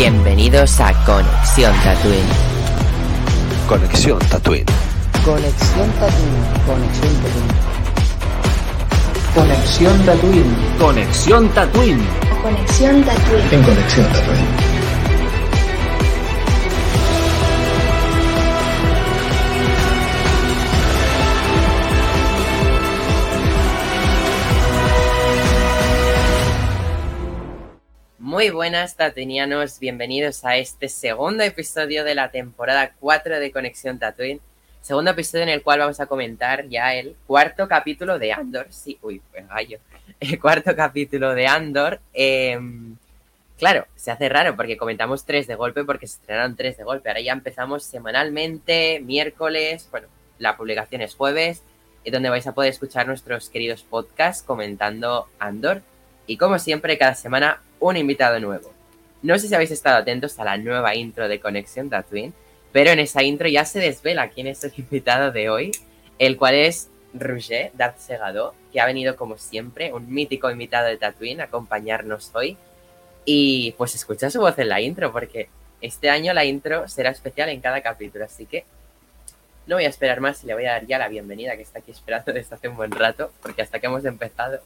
Bienvenidos a Conexión Tatooine. Conexión Tatooine. Conexión Tatooine. Conexión Tatooine. Conexión Tatooine. Conexión Tatooine. Conexión Tatooine. En Conexión Tatooine. Muy buenas tatinianos, bienvenidos a este segundo episodio de la temporada 4 de Conexión Tatooine. Segundo episodio en el cual vamos a comentar ya el cuarto capítulo de Andor. Sí, uy, pues gallo. El cuarto capítulo de Andor. Eh, claro, se hace raro porque comentamos tres de golpe porque se estrenaron tres de golpe. Ahora ya empezamos semanalmente, miércoles, bueno, la publicación es jueves, donde vais a poder escuchar nuestros queridos podcasts comentando Andor. Y como siempre, cada semana un invitado nuevo. No sé si habéis estado atentos a la nueva intro de Conexión Tatooine, pero en esa intro ya se desvela quién es el invitado de hoy, el cual es Roger Darth Segado, que ha venido como siempre, un mítico invitado de Tatooine, a acompañarnos hoy. Y pues escucha su voz en la intro, porque este año la intro será especial en cada capítulo, así que no voy a esperar más y le voy a dar ya la bienvenida que está aquí esperando desde hace un buen rato, porque hasta que hemos empezado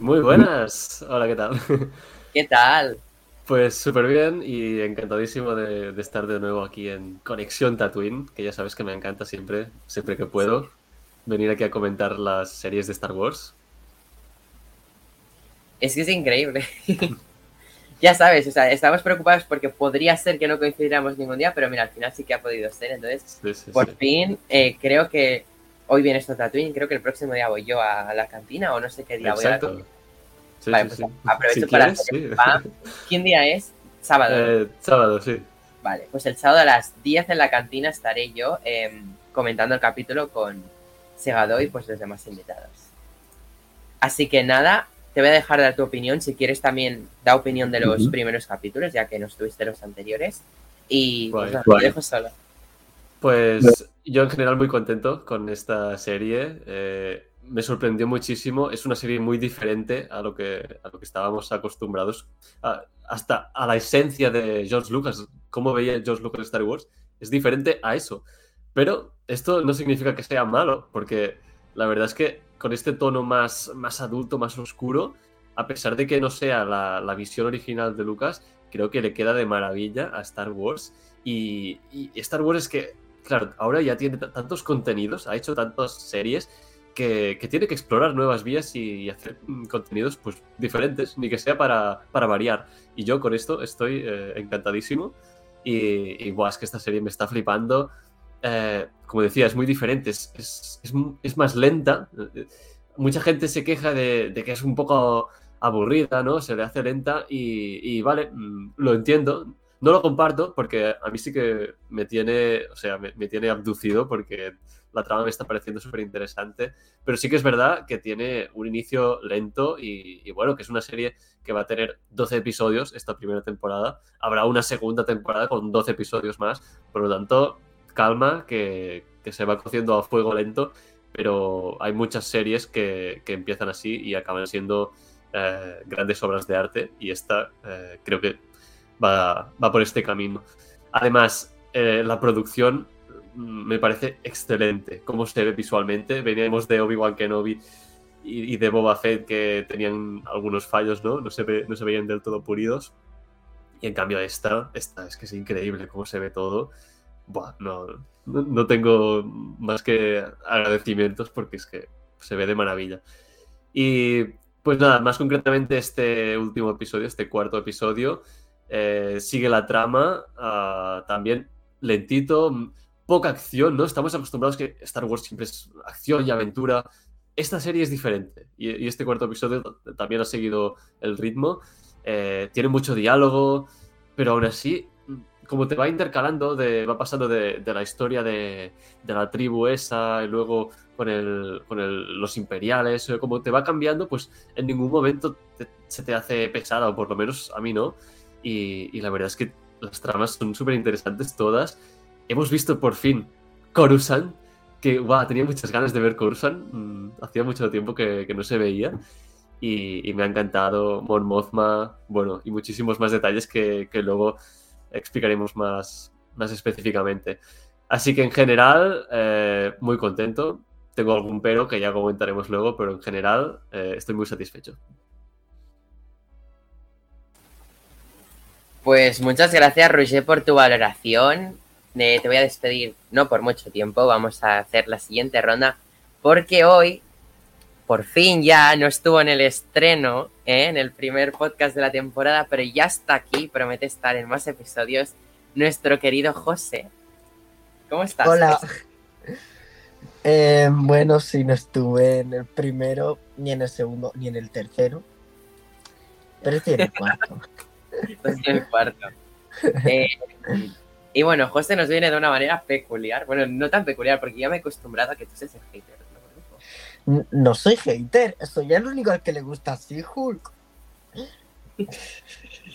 muy buenas. Hola, ¿qué tal? ¿Qué tal? Pues súper bien y encantadísimo de, de, estar de nuevo aquí en Conexión Tatooine, que ya sabes que me encanta siempre, siempre que puedo, sí. venir aquí a comentar las series de Star Wars. Es que es increíble. ya sabes, o sea, estamos preocupados porque podría ser que no coincidiéramos ningún día, pero mira, al final sí que ha podido ser. Entonces, sí, sí, por fin, eh, creo que hoy viene esto Tatooine, creo que el próximo día voy yo a la cantina o no sé qué día Exacto. voy a la Sí, vale, sí, pues sí. aprovecho Si para quieres, hacer spam. ¿Quién día es? Sábado. Eh, sábado, sí. Vale, pues el sábado a las 10 en la cantina estaré yo eh, comentando el capítulo con Segado y pues los demás invitados. Así que nada, te voy a dejar dar tu opinión. Si quieres también da opinión de los primeros capítulos, ya que no estuviste los anteriores. Y pues, Guay, guay. te dejo solo. Pues yo en general muy contento con esta serie. eh, me sorprendió muchísimo. Es una serie muy diferente a lo que, a lo que estábamos acostumbrados. A- hasta a la esencia de George Lucas. Cómo veía George Lucas Star Wars. Es diferente a eso. Pero esto no significa que sea malo, porque la verdad es que con este tono más, más adulto, más oscuro, a pesar de que no sea la, la visión original de Lucas, creo que le queda de maravilla a Star Wars. Y, y Star Wars es que, claro, ahora ya tiene tantos contenidos, ha hecho tantas series que, que tiene que explorar nuevas vías y, hacer mm, contenidos pues diferentes, ni que sea para, para variar. Y yo con esto estoy eh, encantadísimo. Y, y buah, es que esta serie me está flipando. Eh, como decía, es muy diferente, es, es, es es más lenta. Mucha gente se queja de, de que es un poco aburrida, ¿no? Se le hace lenta y, y vale, mm, lo entiendo. No lo comparto porque a mí sí que me tiene, o sea, me, tiene abducido porque la trama me está pareciendo súper interesante. Pero sí que es verdad que tiene un inicio lento y, bueno, que es una serie que va a tener 12 episodios esta primera temporada. Habrá una segunda temporada con 12 episodios más. Por lo tanto, calma, que, se va cociendo a fuego lento. Pero hay muchas series que, que empiezan así y acaban siendo eh, grandes obras de arte. Y esta eh, creo que va, va por este camino. Además, eh, la producción mm, me parece excelente. Cómo se ve visualmente. Veníamos de Obi-Wan Kenobi y, y de Boba Fett que tenían algunos fallos, ¿no? No se, ve- no se veían del todo pulidos. Y en cambio esta, esta es que es increíble cómo se ve todo. Buah, no, no, no tengo más que agradecimientos porque es que se ve de maravilla. Y pues nada, más concretamente este último episodio, este cuarto episodio, eh, sigue la trama, ah, también lentito, poca acción, ¿no? Estamos acostumbrados que Star Wars siempre es acción y aventura. Esta serie es diferente y, y este cuarto episodio también ha seguido el ritmo. Eh, tiene mucho diálogo, pero aún así, m, como te va intercalando, de, va pasando de, de la historia de, de la tribu esa y luego con, el, con el- los imperiales, como te va cambiando, pues en ningún momento te- se te hace pesada, o por lo menos a mí no. Y, la verdad es que las tramas son súper interesantes todas. Hemos visto por fin Coruscant, que guau, tenía muchas ganas de ver Coruscant, mm, hacía mucho tiempo que, que no se veía. y, y me ha encantado Mon Mothma, bueno, y muchísimos más detalles que, que luego explicaremos más, más específicamente. Así que en general, eh, muy contento. Tengo algún pero que ya comentaremos luego, pero en general eh, estoy muy satisfecho. Pues muchas gracias, Roger, por tu valoración. Eh, te voy a despedir, no por mucho tiempo, vamos a hacer la siguiente ronda, porque hoy, por fin ya no estuvo en el estreno, ¿eh? en el primer podcast de la temporada, pero ya está aquí, promete estar en más episodios, nuestro querido José. ¿Cómo estás? Hola. Eh, bueno, sí, no estuve en el primero, ni en el segundo, ni en el tercero. Pero estoy en el cuarto. Eh, y bueno, José nos viene de una manera peculiar. Bueno, no tan peculiar, porque ya me he acostumbrado a que tú seas el hater. ¿no? Soy hater, soy el único al que le gusta así Hulk.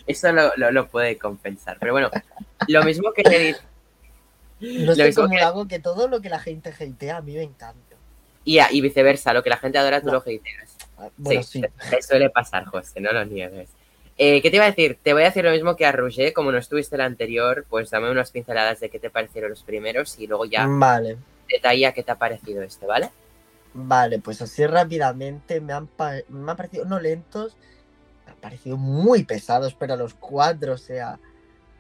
Eso lo, lo, lo puede compensar. Pero bueno, lo mismo que le dice. No Lo sé cómo que- hago, que todo lo que la gente hatea a mí me encanta. Y, y viceversa, lo que la gente adora, tú No. lo hateas. Ah, Bueno, sí. te- te suele pasar, José, no lo niegues. Eh, ¿Qué te iba a decir? Te voy a decir lo mismo que a Roger, como no estuviste el anterior, pues dame unas pinceladas de qué te parecieron los primeros y luego ya Vale, detalla qué te ha parecido este, ¿vale? vale, pues así rápidamente me han, me han parecido, no lentos, me han parecido muy pesados, pero los cuatro, o sea,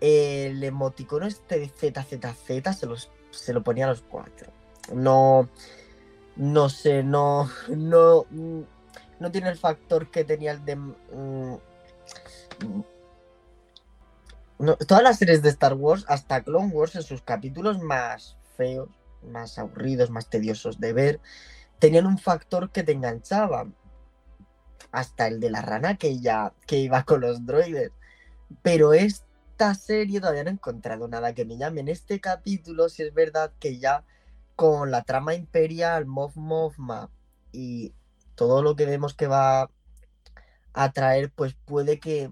el emoticono este de ZZZ se, los, se lo ponía a los cuatro. No, no sé, no, no, no tiene el factor que tenía el de... mm, todas las series de Star Wars, hasta Clone Wars, en sus capítulos más feos, más aburridos, más tediosos de ver, tenían un factor que te enganchaba. Hasta el de la rana que ya que iba con los droides. Pero esta serie todavía no he encontrado nada que me llame. En este capítulo, si es verdad que ya con la trama imperial, Moff Mothma y todo lo que vemos que va a traer, pues puede que,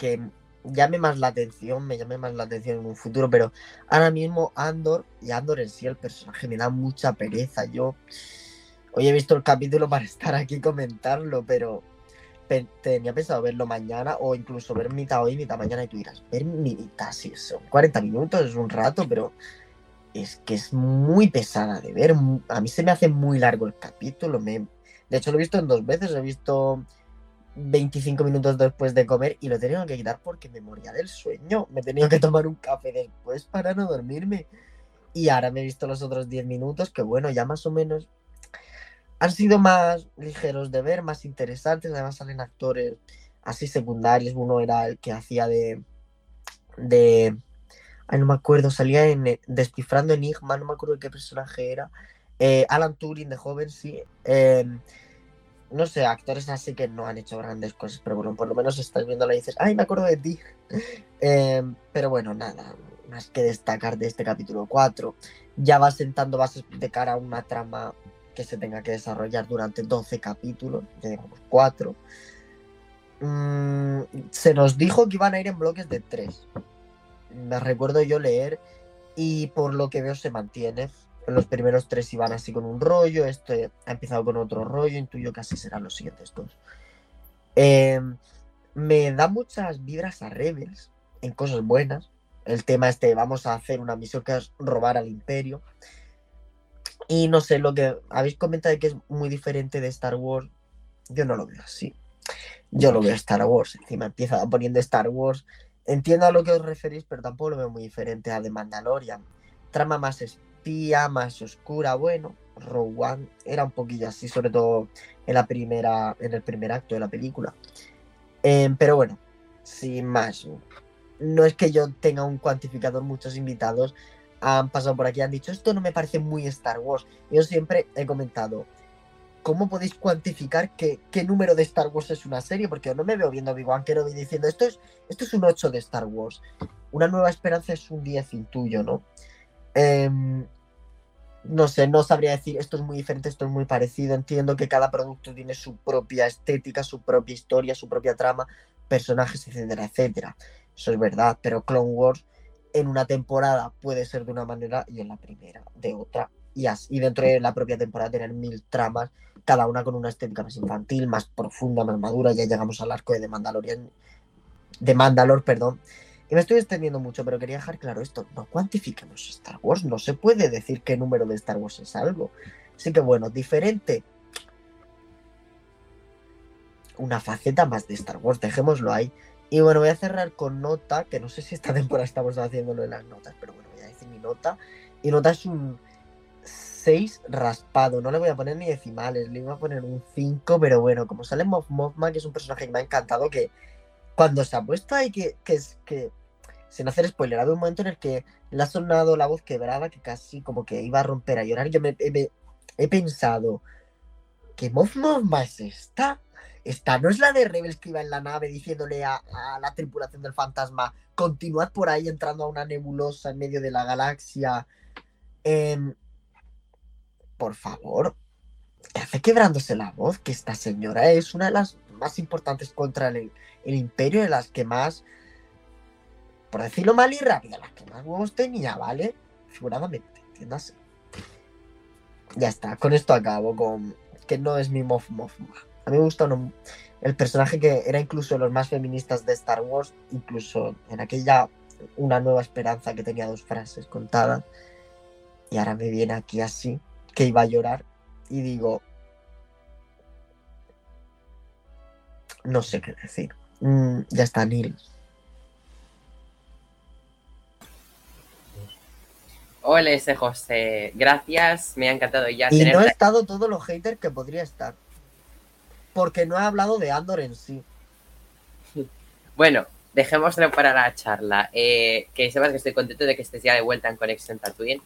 que llame más la atención, me llame más la atención en un futuro, pero ahora mismo Andor y Andor en sí, el personaje me da mucha pereza. Yo hoy he visto el capítulo para estar aquí comentarlo, pero pe- tenía pensado verlo mañana o incluso ver mitad hoy, mitad mañana y tú dirás, ver mitad, sí, son 40 minutos, es un rato, pero es que es muy pesada de ver. A mí se me hace muy largo el capítulo. De hecho, lo he visto en dos veces. He visto 25 minutos después de comer y lo he tenido que quitar porque me moría del sueño. Me he tenido que tomar un café después para no dormirme. Y ahora me he visto los otros 10 minutos que, bueno, ya más o menos han sido más ligeros de ver, más interesantes. Además, salen actores así secundarios. Uno era el que hacía de. de Ay, no me acuerdo, salía en eh, Descifrando Enigma, no me acuerdo qué personaje era. Eh, Alan Turing de joven, sí. Eh, no sé, actores así que no han hecho grandes cosas, pero bueno, por lo menos estás viéndola y dices, ay, me acuerdo de ti. Eh, pero bueno, nada, más que destacar de este capítulo 4. Ya va sentando bases de cara a una trama que se tenga que desarrollar durante 12 capítulos, ya llevamos 4. Mm, se nos dijo que iban a ir en bloques de 3 me recuerdo yo leer y por lo que veo se mantiene. Los primeros tres iban así con un rollo, este ha empezado con otro rollo, intuyo que así serán los siguientes dos. Eh, me da muchas vibras a Rebels en cosas buenas. El tema este, vamos a hacer una misión que es robar al imperio. Y no sé, lo que habéis comentado que es muy diferente de Star Wars, yo no lo veo así. Yo lo veo Star Wars, encima empieza poniendo Star Wars Entiendo a lo que os referís, pero tampoco lo veo muy diferente a The Mandalorian. Trama más espía, más oscura. Bueno, One era un poquillo así, sobre todo en la primera, en el primer acto de la película. Eh, pero bueno, sin más. No es que yo tenga un cuantificador, muchos invitados han pasado por aquí han dicho, esto no me parece muy Star Wars. Yo siempre he comentado, ¿cómo podéis cuantificar qué, qué número de Star Wars es una serie? Porque yo no me veo viendo Obi-Wan Kenobi diciendo esto es, esto es un 8 de Star Wars. Una nueva esperanza es un 10 intuyo, ¿no? Em, no sé, no sabría decir esto es muy diferente, esto es muy parecido. Entiendo que cada producto tiene su propia estética, su propia historia, su propia trama, personajes, etcétera, etcétera. Eso es verdad, pero Clone Wars en una temporada puede ser de una manera y en la primera de otra y, así, dentro de la propia temporada tener mil tramas cada una con una estética más infantil, más profunda, más madura. Ya llegamos al arco de The Mandalorian, de Mandalor, perdón. Y me estoy extendiendo mucho, pero quería dejar claro esto. No cuantifiquemos Star Wars. No se puede decir qué número de Star Wars es algo. Así que bueno, diferente. Una faceta más de Star Wars, dejémoslo ahí. Y bueno, voy a cerrar con nota, que no sé si esta temporada estamos haciéndolo en las notas, pero bueno, voy a decir mi nota. Y nota es un 6 raspado, no le voy a poner ni decimales, le iba a poner un 5, pero bueno, como sale Moff Mothma, que es un personaje que me ha encantado, que cuando se ha puesto ahí, que, que, que sin hacer spoiler, había un momento en el que le ha sonado la voz quebrada, que casi como que iba a romper a llorar. Yo me, me- he pensado, ¿qué Moff Mothma es esta? Esta no es la de Rebels que iba en la nave diciéndole a, a la tripulación del fantasma, continuad por ahí entrando a una nebulosa en medio de la galaxia. Em, por favor, ¿qué hace quebrándose la voz? Que esta señora es una de las más importantes contra el, el imperio, de las que más, por decirlo mal y rápido, las que más huevos tenía, ¿vale? Figuradamente, entiéndase. Ya está, con esto acabo, con que no es mi Moff Mothma. A mí me gusta el personaje que era incluso de los más feministas de Star Wars, incluso en aquella Una Nueva Esperanza que tenía dos frases contadas. Y ahora me viene aquí así, que iba a llorar, y digo, no sé qué decir. Mm, ya está, Neil. Hola, ese José. Gracias, me ha encantado ya Y no tenerte he estado todo lo hater que podría estar. Porque no he hablado de Andor en sí. Bueno, dejémoslo para la charla. Eh, que sepas que estoy contento de que estés ya de vuelta en Conexión Tatooine.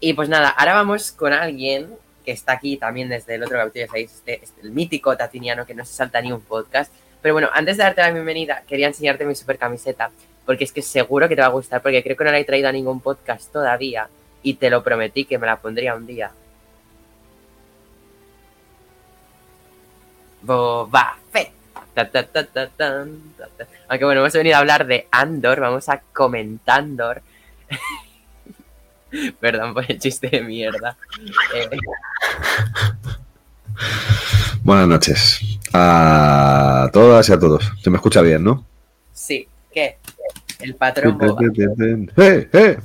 Y pues nada, ahora vamos con alguien que está aquí también desde el otro capítulo, ya sabéis, este, este- el mítico tatiniano que no se salta ni un podcast. Pero bueno, antes de darte la bienvenida, quería enseñarte mi super camiseta, porque es que seguro que te va a gustar, porque creo que no la he traído a ningún podcast todavía, y te lo prometí que me la pondría un día. Boba Fett. Ta, ta, ta. Aunque bueno, hemos venido a hablar de Andor, vamos a comentandor. Perdón por el chiste de mierda. Eh, Buenas noches a todas y a todos. Se me escucha bien, ¿no? sí, ¿qué? El patrón Boba. ¡Hey! ¡Hey!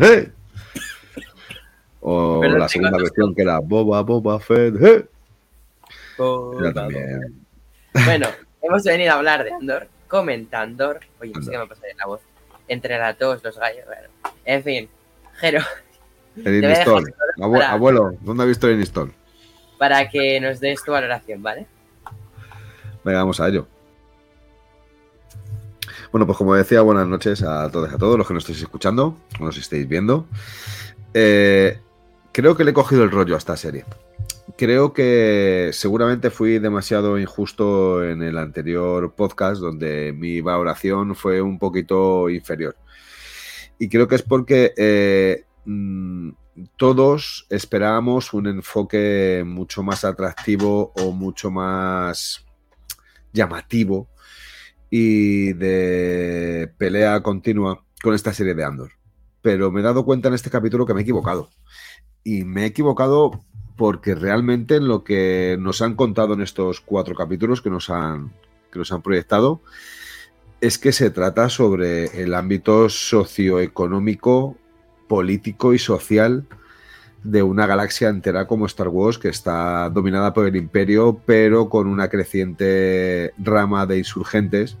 ¡Hey! O Pero la segunda versión que era Boba Boba Fett. ¡Hey! Boba. Bueno, hemos venido a hablar de Andor, comentandor. Oye, no sé qué me pasa en la voz. Entre la tos, los gallos, bueno. En fin, Jero, El Inistol. para- Abuelo, ¿dónde ha visto el Inistol? para que nos des tu valoración, ¿vale? Venga, vamos a ello. Bueno, pues como decía, buenas noches a todos a todos los que nos estéis escuchando, nos estéis viendo. Eh, creo que le he cogido el rollo a esta serie. Creo que seguramente fui demasiado injusto en el anterior podcast, donde mi valoración fue un poquito inferior. Y creo que es porque eh, mm, todos esperábamos un enfoque mucho más atractivo o mucho más llamativo y de pelea continua con esta serie de Andor. Pero me he dado cuenta en este capítulo que me he equivocado. Y me he equivocado porque realmente en lo que nos han contado en estos cuatro capítulos que nos han, que nos han proyectado es que se trata sobre el ámbito socioeconómico, político y social de una galaxia entera como Star Wars que está dominada por el imperio pero con una creciente rama de insurgentes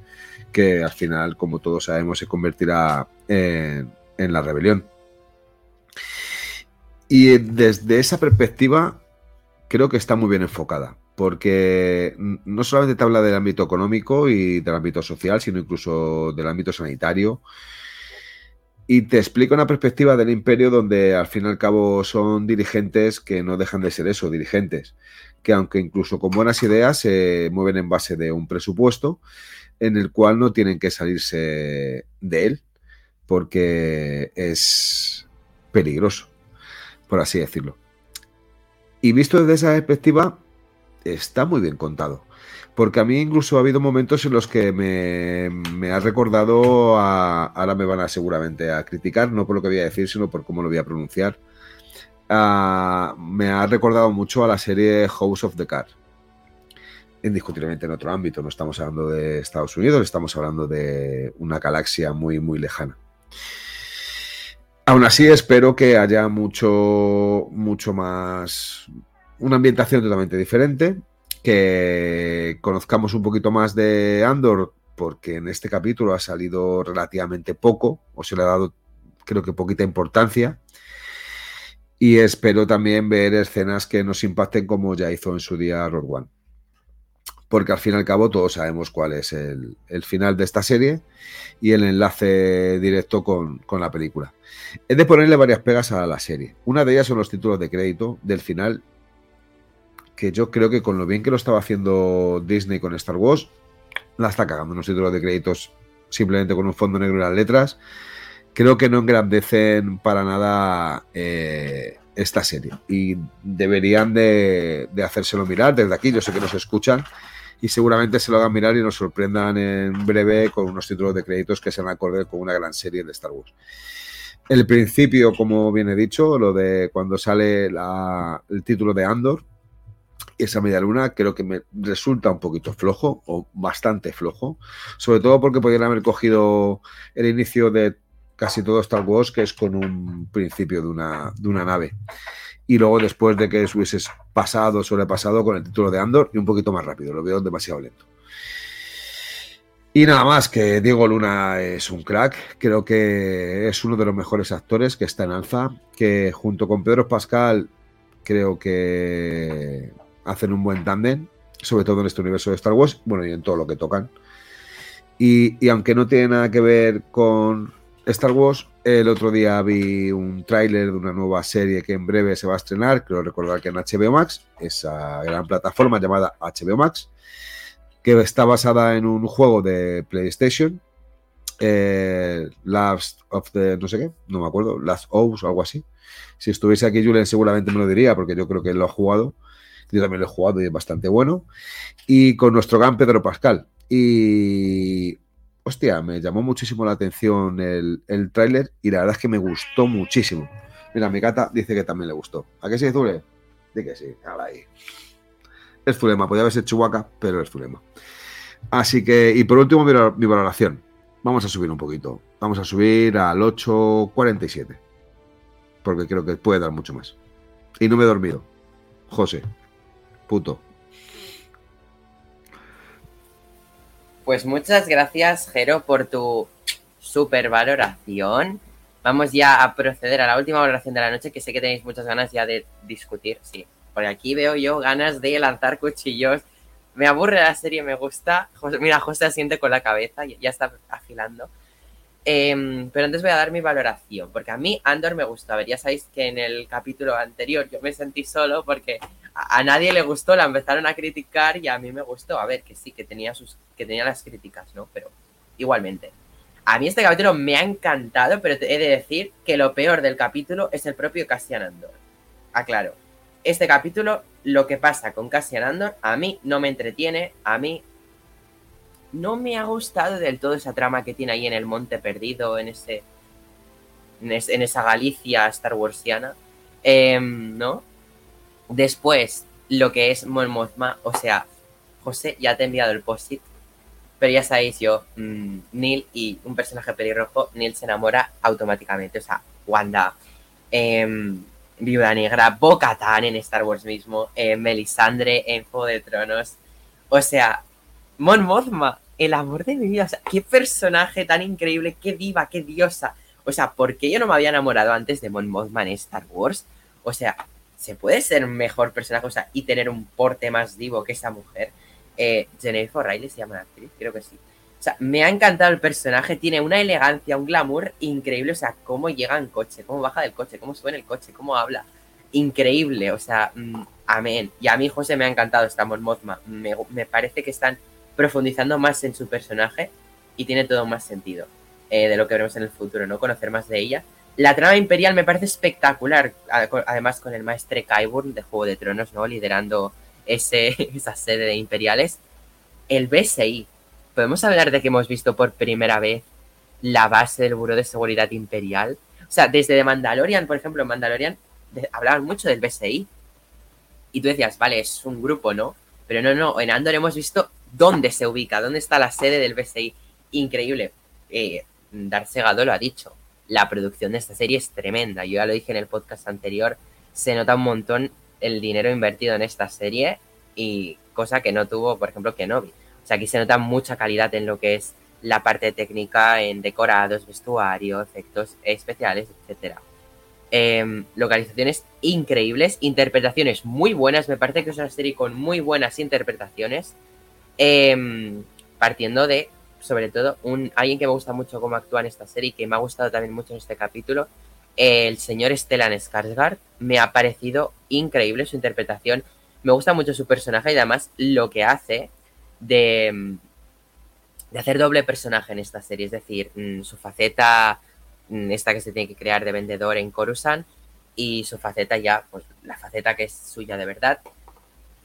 que al final, como todos sabemos, se convertirá en, la rebelión. Y desde esa perspectiva creo que está muy bien enfocada, porque no solamente te habla del ámbito económico y del ámbito social, sino incluso del ámbito sanitario. Y te explica una perspectiva del imperio donde al fin y al cabo son dirigentes que no dejan de ser eso, dirigentes, que aunque incluso con buenas ideas se mueven en base de un presupuesto en el cual no tienen que salirse de él, porque es peligroso, por así decirlo. Y visto desde esa perspectiva, está muy bien contado. Porque a mí incluso ha habido momentos en los que me, me, ha recordado a. Ahora me van a seguramente a criticar, no por lo que voy a decir, sino por cómo lo voy a pronunciar. ah, me ha recordado mucho a la serie House of the Cards. Indiscutiblemente en otro ámbito, no estamos hablando de Estados Unidos, estamos hablando de una galaxia muy, muy lejana. Aún así, espero que haya mucho, mucho más. Una ambientación totalmente diferente. Que conozcamos un poquito más de Andor, porque en este capítulo ha salido relativamente poco, o se le ha dado, creo que, poquita importancia. Y espero también ver escenas que nos impacten como ya hizo en su día Rogue One. Porque al fin y al cabo todos sabemos cuál es el, el final de esta serie y el enlace directo con, con la película. He de ponerle varias pegas a la serie. Una de ellas son los títulos de crédito del final, que yo creo que con lo bien que lo estaba haciendo Disney con Star Wars, la está cagando. Unos títulos de créditos simplemente con un fondo negro y las letras. Creo que no engrandecen para nada eh, esta serie. Y deberían de, de hacérselo mirar desde aquí. Yo sé que nos escuchan y seguramente se lo hagan mirar y nos sorprendan en breve con unos títulos de créditos que se van a acordar con una gran serie de Star Wars. El principio, como bien he dicho, lo de cuando sale el título de Andor, esa media luna, creo que me resulta un poquito flojo, o bastante flojo, sobre todo porque podrían haber cogido el inicio de casi todo Star Wars, que es con un principio de una, de una nave. Y luego después de que hubieses pasado, sobrepasado con el título de Andor y un poquito más rápido, lo veo demasiado lento. Y nada más, que Diego Luna es un crack, creo que es uno de los mejores actores que está en alza, que junto con Pedro Pascal creo que hacen un buen tándem, sobre todo en este universo de Star Wars, bueno, y en todo lo que tocan. Y, aunque no tiene nada que ver con Star Wars, el otro día vi un tráiler de una nueva serie que en breve se va a estrenar, creo recordar que en HBO Max, esa gran plataforma llamada HBO Max, que está basada en un juego de PlayStation, eh, Last of the no sé qué, no me acuerdo, Last Ops o algo así. Si estuviese aquí Julen seguramente me lo diría, porque yo creo que lo ha jugado. Yo también lo he jugado y es bastante bueno. Y con nuestro gran Pedro Pascal. Y hostia, me llamó muchísimo la atención el, el tráiler y la verdad es que me gustó muchísimo. Mira, mi gata dice que también le gustó. ¿A qué sí, Zule? Di que sí, ahora ahí. Es Zulema, podía haber sido Chihuahua, pero es Zulema. Así que, y por último, mi, mi valoración. Vamos a subir un poquito. Vamos a subir al 8.47. Porque creo que puede dar mucho más. Y no me he dormido. José. Puto. Pues muchas gracias, Jero, por tu super valoración. Vamos ya a proceder a la última valoración de la noche, que sé que tenéis muchas ganas ya de discutir, sí. Por aquí veo yo ganas de lanzar cuchillos. Me aburre la serie, me gusta. Mira, José asiente con la cabeza, ya está afilando. Em, pero antes voy a dar mi valoración, porque a mí Andor me gustó. A ver, ya sabéis que en el capítulo anterior yo me sentí solo porque a, nadie le gustó, la empezaron a criticar y a mí me gustó. A ver, que sí, que tenía, sus, que tenía las críticas, ¿no? Pero igualmente. A mí este capítulo me ha encantado, pero he de decir que lo peor del capítulo es el propio Cassian Andor. Aclaro. Este capítulo, lo que pasa con Cassian Andor, a mí no me entretiene, a mí no me ha gustado del todo esa trama que tiene ahí en el Monte Perdido, en ese. en, es- en esa Galicia Star Warsiana. Em, ¿No? Después, lo que es Mon Mothma, o sea, José ya te he enviado el post-it, pero ya sabéis yo, mm, Neil y un personaje pelirrojo, Neil se enamora automáticamente, o sea, Wanda, em, Viuda Negra, Bo-Katan en Star Wars mismo, eh, Melisandre en Juego de Tronos, o sea, Mon Mothma, el amor de mi vida, o sea, qué personaje tan increíble, qué diva, qué diosa, o sea, ¿por qué yo no me había enamorado antes de Mon Mothma en Star Wars? O sea, se puede ser mejor personaje o sea, y tener un porte más divo que esa mujer. Eh, Jennifer O'Reilly se llama la actriz, creo que sí. O sea, me ha encantado el personaje, tiene una elegancia, un glamour increíble. O sea, cómo llega en coche, cómo baja del coche, cómo sube en el coche, cómo habla. Increíble, o sea, mm, amén. Y a mí, José, me ha encantado esta Mon Mothma. Me, me parece que están profundizando más en su personaje y tiene todo más sentido eh, de lo que veremos en el futuro, ¿no? Conocer más de ella. La trama imperial me parece espectacular, además con el maestre Qyburn de Juego de Tronos, ¿no? Liderando ese, esa sede de imperiales. El BSI. ¿Podemos hablar de que hemos visto por primera vez la base del Buró de Seguridad Imperial? O sea, desde The Mandalorian, por ejemplo, en Mandalorian hablaban mucho del BSI. Y tú decías, vale, es un grupo, ¿no? Pero no, no, en Andor hemos visto dónde se ubica, dónde está la sede del BSI. Increíble. Eh, Darth Segado lo ha dicho. La producción de esta serie es tremenda. Yo ya lo dije en el podcast anterior. Se nota un montón el dinero invertido en esta serie y cosa que no tuvo, por ejemplo, Kenobi. O sea, aquí se nota mucha calidad en lo que es la parte técnica, en decorados, vestuario, efectos especiales, etcétera. Em, localizaciones increíbles, interpretaciones muy buenas. Me parece que es una serie con muy buenas interpretaciones. Em, partiendo de, sobre todo, un alguien que me gusta mucho cómo actúa en esta serie y que me ha gustado también mucho en este capítulo, el señor Stellan Skarsgård. Me ha parecido increíble su interpretación. Me gusta mucho su personaje y además lo que hace de, de hacer doble personaje en esta serie. Es decir, mm, su faceta, mm, esta que se tiene que crear de vendedor en Coruscant, y su faceta ya, pues la faceta que es suya de verdad.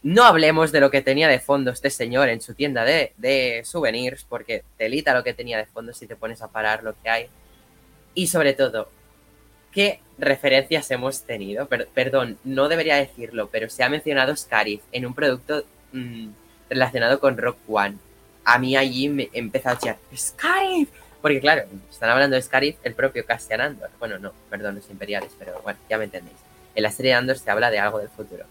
No hablemos de lo que tenía de fondo este señor en su tienda de, de souvenirs, porque telita lo que tenía de fondo si te pones a parar lo que hay. Y sobre todo, ¿qué referencias hemos tenido? Per- perdón, no debería decirlo, pero se ha mencionado Scarif en un producto mm, relacionado con Rock One. A mí allí me empezó a chillar, ¡Scarif! Porque claro, están hablando de Scarif, el propio Cassian Andor. Bueno, no, perdón, los imperiales, pero bueno, ya me entendéis. En la serie de Andor se habla de algo del futuro.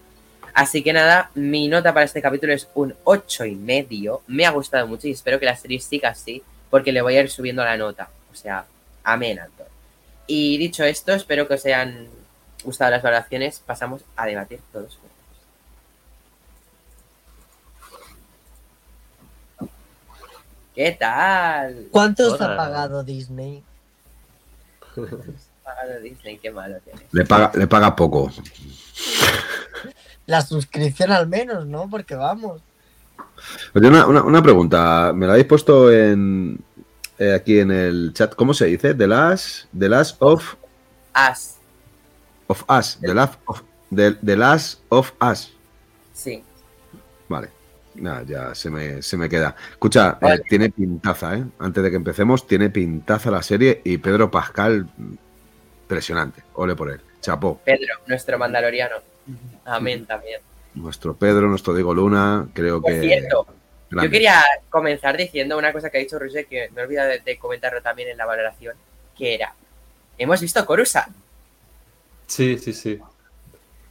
Así que nada, mi nota para este capítulo es un 8 y medio. Me ha gustado mucho y espero que la serie siga así, porque le voy a ir subiendo la nota. O sea, amén. Y dicho esto, espero que os hayan gustado las valoraciones. Pasamos a debatir todos juntos. ¿Qué tal? ¿Cuántos Hola. ha pagado Disney? Pagado Disney, qué malo tiene. Le paga, le paga poco. La suscripción al menos, ¿no? Porque vamos. Oye, una, una- una pregunta. Me la habéis puesto en eh, aquí en el chat. ¿Cómo se dice? The Last, the last of, As, of Us. The Last of, the, the last of Us. sí. Vale. Nada, ya se me, se me queda. Escucha, eh, tiene pintaza, ¿eh? Antes de que empecemos, tiene pintaza la serie y Pedro Pascal, mm, impresionante. Ole por él. Chapó. Pedro, nuestro mandaloriano. Amén también. Nuestro Pedro, nuestro Diego Luna, creo Por que. cierto, yo quería comenzar diciendo una cosa que ha dicho Roger que me he olvidado de, de comentarlo también en la valoración, que era, hemos visto Coruscant. Sí, sí, sí.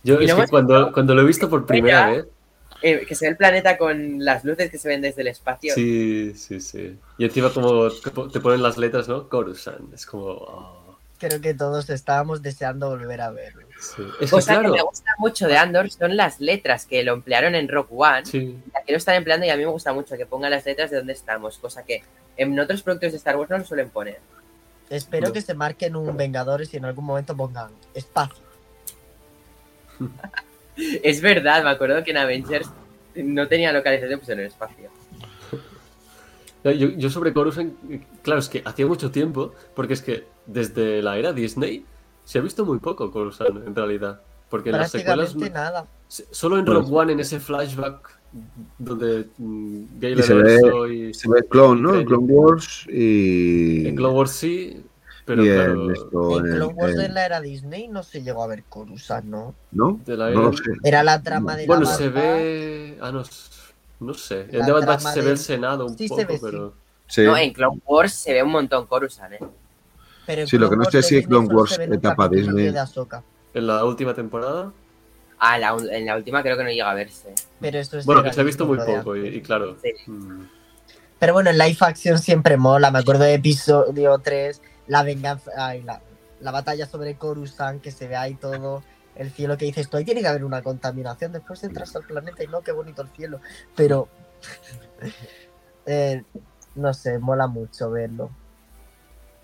Yo es que cuando, cuando lo he visto por primera vez, eh, que se ve el planeta con las luces que se ven desde el espacio. sí, sí, sí. Y encima como te ponen las letras, ¿no? Coruscant. Es como... oh, Creo que todos estábamos deseando volver a verlo. Sí. Es que Cosa claro, que me gusta mucho de Andor son las letras que lo emplearon en Rock One. sí. Aquí lo están empleando y a mí me gusta mucho que pongan las letras de dónde estamos, cosa que en otros productos de Star Wars no lo suelen poner. Espero No. que se marquen un Vengadores y en algún momento pongan espacio. Es verdad, me acuerdo que en Avengers no tenía localización pues en el espacio. Yo, yo sobre Coruscant, claro, es que hacía mucho tiempo, porque es que desde la era Disney se ha visto muy poco Coruscant en realidad. Porque en las secuelas nada. Solo en Rogue One, en ese flashback donde mm, Gale Y se ve- y, Se ve Clone, ¿no? En. Clone Wars y. en Clone Wars sí, pero y en claro, esto, En en- Clone Wars de la era Disney no se llegó a ver Coruscant, ¿no? ¿No? de la No lo era- sé. Era la trama de bueno, la se Bad ve... Ah, no, sé. La En The Bad Batch se ve de- el Senado un Sí, se poco, ve, sí. pero... Sí. No, en Clone Wars se ve un montón Coruscant, ¿eh? Pero Sí, lo que no sé si en Clone Wars etapa Disney. de. En la última temporada, Ah, la, en la última creo que no llega a verse. Pero esto es bueno, que se ha visto muy poco y, claro... Sí. mm, Pero bueno, en live action siempre mola. Me acuerdo de episodio 3, la venganza, ay, la, la batalla sobre Coruscant, que se ve ahí todo el cielo que dices tú. Ahí tiene que haber una contaminación. Después entras al planeta y no, qué bonito el cielo. Pero, eh, no sé, mola mucho verlo.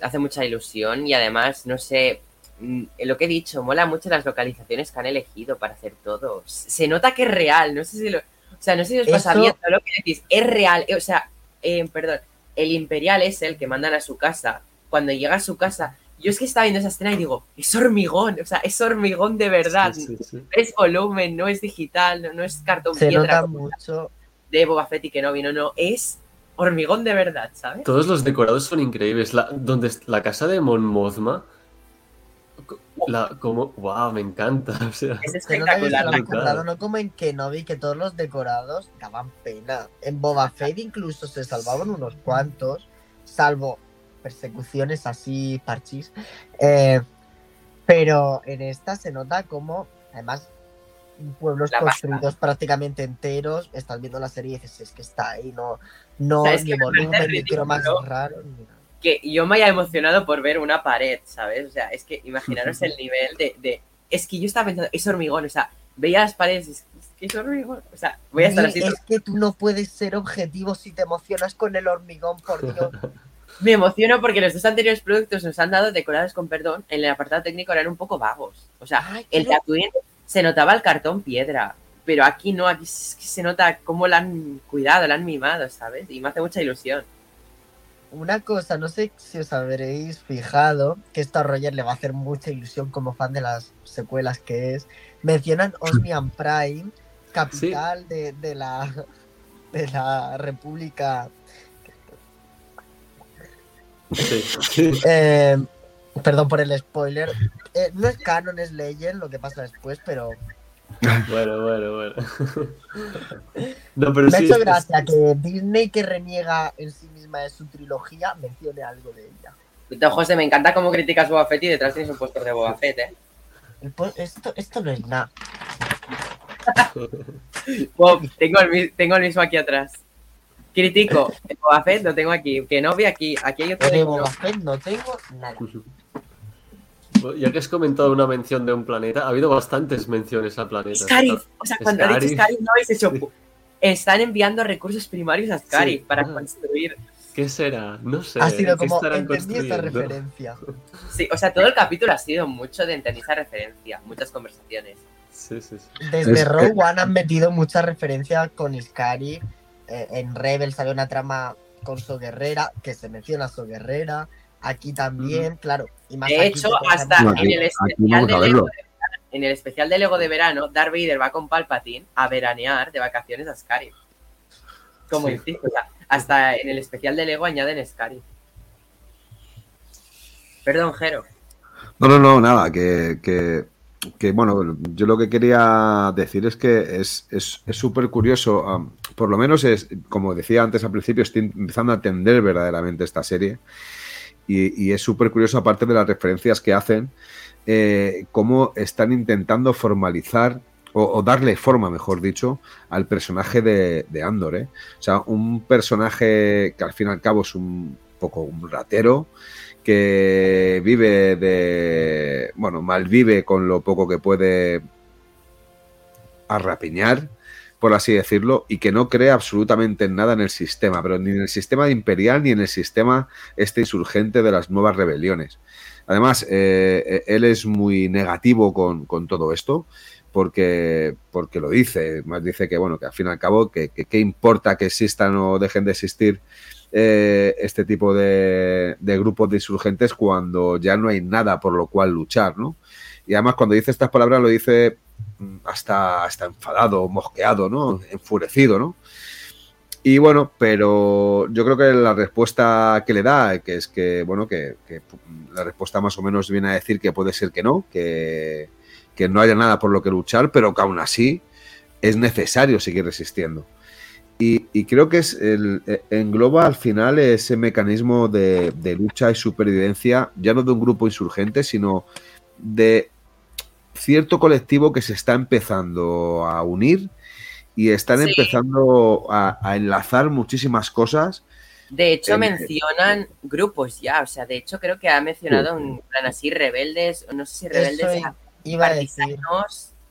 Hace mucha ilusión y además, no sé, mm, lo que he dicho, mola mucho las localizaciones que han elegido para hacer todo. Se nota que es real, no sé si lo... O sea, no sé si os pasa bien lo que decís, es real, eh, o sea, eh, perdón, el imperial es el que mandan a su casa. Cuando llega a su casa, yo es que estaba viendo esa escena y digo, es hormigón, o sea, es hormigón de verdad. sí, sí, sí. No es volumen, no es digital, no, no es cartón Se piedra nota mucho. de Boba Fett y que no vino, no, es hormigón de verdad, ¿sabes? Todos los decorados son increíbles. La, donde la casa de Mon Mothma, la, como, wow, me encanta. O sea, Es espectacular. lo han brutal. currado, no como en Kenobi, que todos los decorados daban pena. En Boba Fett incluso se salvaban unos cuantos, salvo persecuciones así, parchis. Eh, pero en esta se nota como, además, pueblos La pasta. construidos prácticamente enteros, estás viendo la serie y dices, es que está ahí, no, no ¿Sabes ni qué me raros, ni nada. que yo me haya emocionado por ver una pared, ¿sabes? O sea, es que imaginaros el nivel de, de- Es que yo estaba pensando, es hormigón, o sea, veía las paredes y es, que es hormigón. O sea, voy a estar así. Es que tú no puedes ser objetivo si te emocionas con el hormigón, por Dios. Me emociono porque los dos anteriores productos nos han dado decorados con perdón. En el apartado técnico eran un poco vagos. O sea, Ay, el Tatooine se notaba el cartón piedra. Pero aquí no, aquí es que se nota cómo la han cuidado, la han mimado, ¿sabes? Y me hace mucha ilusión. Una cosa, no sé si os habréis fijado, que esto a Roger le va a hacer mucha ilusión como fan de las secuelas que es. Mencionan Osmian Prime, capital de, de la, de la República. sí, sí. Eh, perdón por el spoiler. Eh, no es canon, es Legend, lo que pasa después, pero Bueno, bueno, bueno. No, pero me ha hecho es- gracia que Disney, que reniega en sí misma de su trilogía, mencione algo de ella. Entonces, José, me encanta cómo criticas Boba Fett y detrás tienes un póster de Boba Fett, ¿eh? Esto, esto no es nada. Wow, tengo, el, mi- tengo el mismo aquí atrás. Critico. Boba Fett lo tengo aquí. Que no ve aquí. Aquí hay otro De de Boba Fett no tengo nada. Ya que has comentado una mención de un planeta, ha habido bastantes menciones al planeta. Scarif. O sea, cuando ha dicho Scarif. Scarif, no habéis hecho. Están enviando recursos primarios a Scarif Sí. para Ah. construir. ¿Qué será? No sé. Ha sido ¿qué como, entendí esta referencia. Sí, o sea, todo el capítulo ha sido mucho de entender esa referencia, muchas conversaciones. Sí, sí, sí. Desde Es- Rogue One han metido mucha referencia con Iskari. Eh, en Rebels había una trama con So Guerrera, que se menciona So Guerrera. Aquí también, claro. Y más De aquí hecho, hasta Aquí- en el especial de Lego de verano, en el especial de Lego de verano, Darth Vader va con Palpatine a veranear de vacaciones a Scarif. Como Sí. insisto, o sea, hasta en el especial de Lego añaden Scarif. Perdón, Jero. No, no, no, nada, que, que, que, bueno, yo lo que quería decir es que es es- es súper curioso, por lo menos es, como decía antes al principio, estoy empezando a entender verdaderamente esta serie y, es súper curioso, aparte de las referencias que hacen, eh, cómo están intentando formalizar o, o darle forma, mejor dicho, al personaje de, de Andor. ¿eh? O sea, un personaje que al fin y al cabo es un poco un ratero, que vive de, bueno, malvive con lo poco que puede arrapiñar, por así decirlo, y que no cree absolutamente en nada en el sistema, pero ni en el sistema imperial ni en el sistema este insurgente de las nuevas rebeliones. Además, eh, él es muy negativo con, con todo esto, porque, porque lo dice, más dice que, bueno, que al fin y al cabo, que, que, que importa que existan o dejen de existir eh, este tipo de, de, grupos de insurgentes cuando ya no hay nada por lo cual luchar, ¿no? Y además cuando dice estas palabras lo dice hasta, hasta enfadado, mosqueado, ¿no? Enfurecido, ¿no? Y bueno, pero yo creo que la respuesta que le da, que es que, bueno, que, la respuesta más o menos viene a decir que puede ser que no, que, que no haya nada por lo que luchar, pero que aún así es necesario seguir resistiendo. Y, creo que es el, engloba al final ese mecanismo de, lucha y supervivencia, ya no de un grupo insurgente, sino de cierto colectivo que se está empezando a unir y están sí. empezando a, a, enlazar muchísimas cosas. De hecho, en, mencionan grupos ya, o sea, de hecho creo que ha mencionado sí. un plan así, rebeldes, no sé si rebeldes, iba a decir.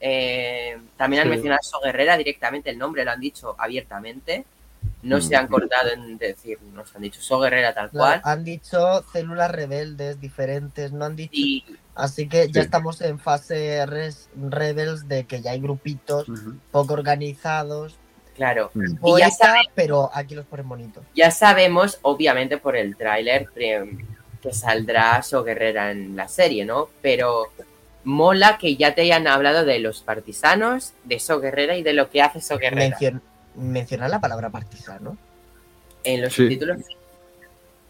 Eh, también han sí. mencionado a So Guerrera directamente, el nombre lo han dicho abiertamente. No mm. se han cortado en decir, nos han dicho So Guerrera tal no, cual. Han dicho células rebeldes diferentes, no han dicho. Y, Así que ya sí. estamos en fase res, rebels de que ya hay grupitos uh -huh. poco organizados. Claro. Mm. Poeta, y ya sabe, pero aquí los ponen bonitos. Ya sabemos, obviamente, por el tráiler que saldrá So Guerrera en la serie, ¿no? Pero mola que ya te hayan hablado de los partisanos, de So Guerrera y de lo que hace So Guerrera. Mencion, menciona la palabra partisano. En los sí. subtítulos.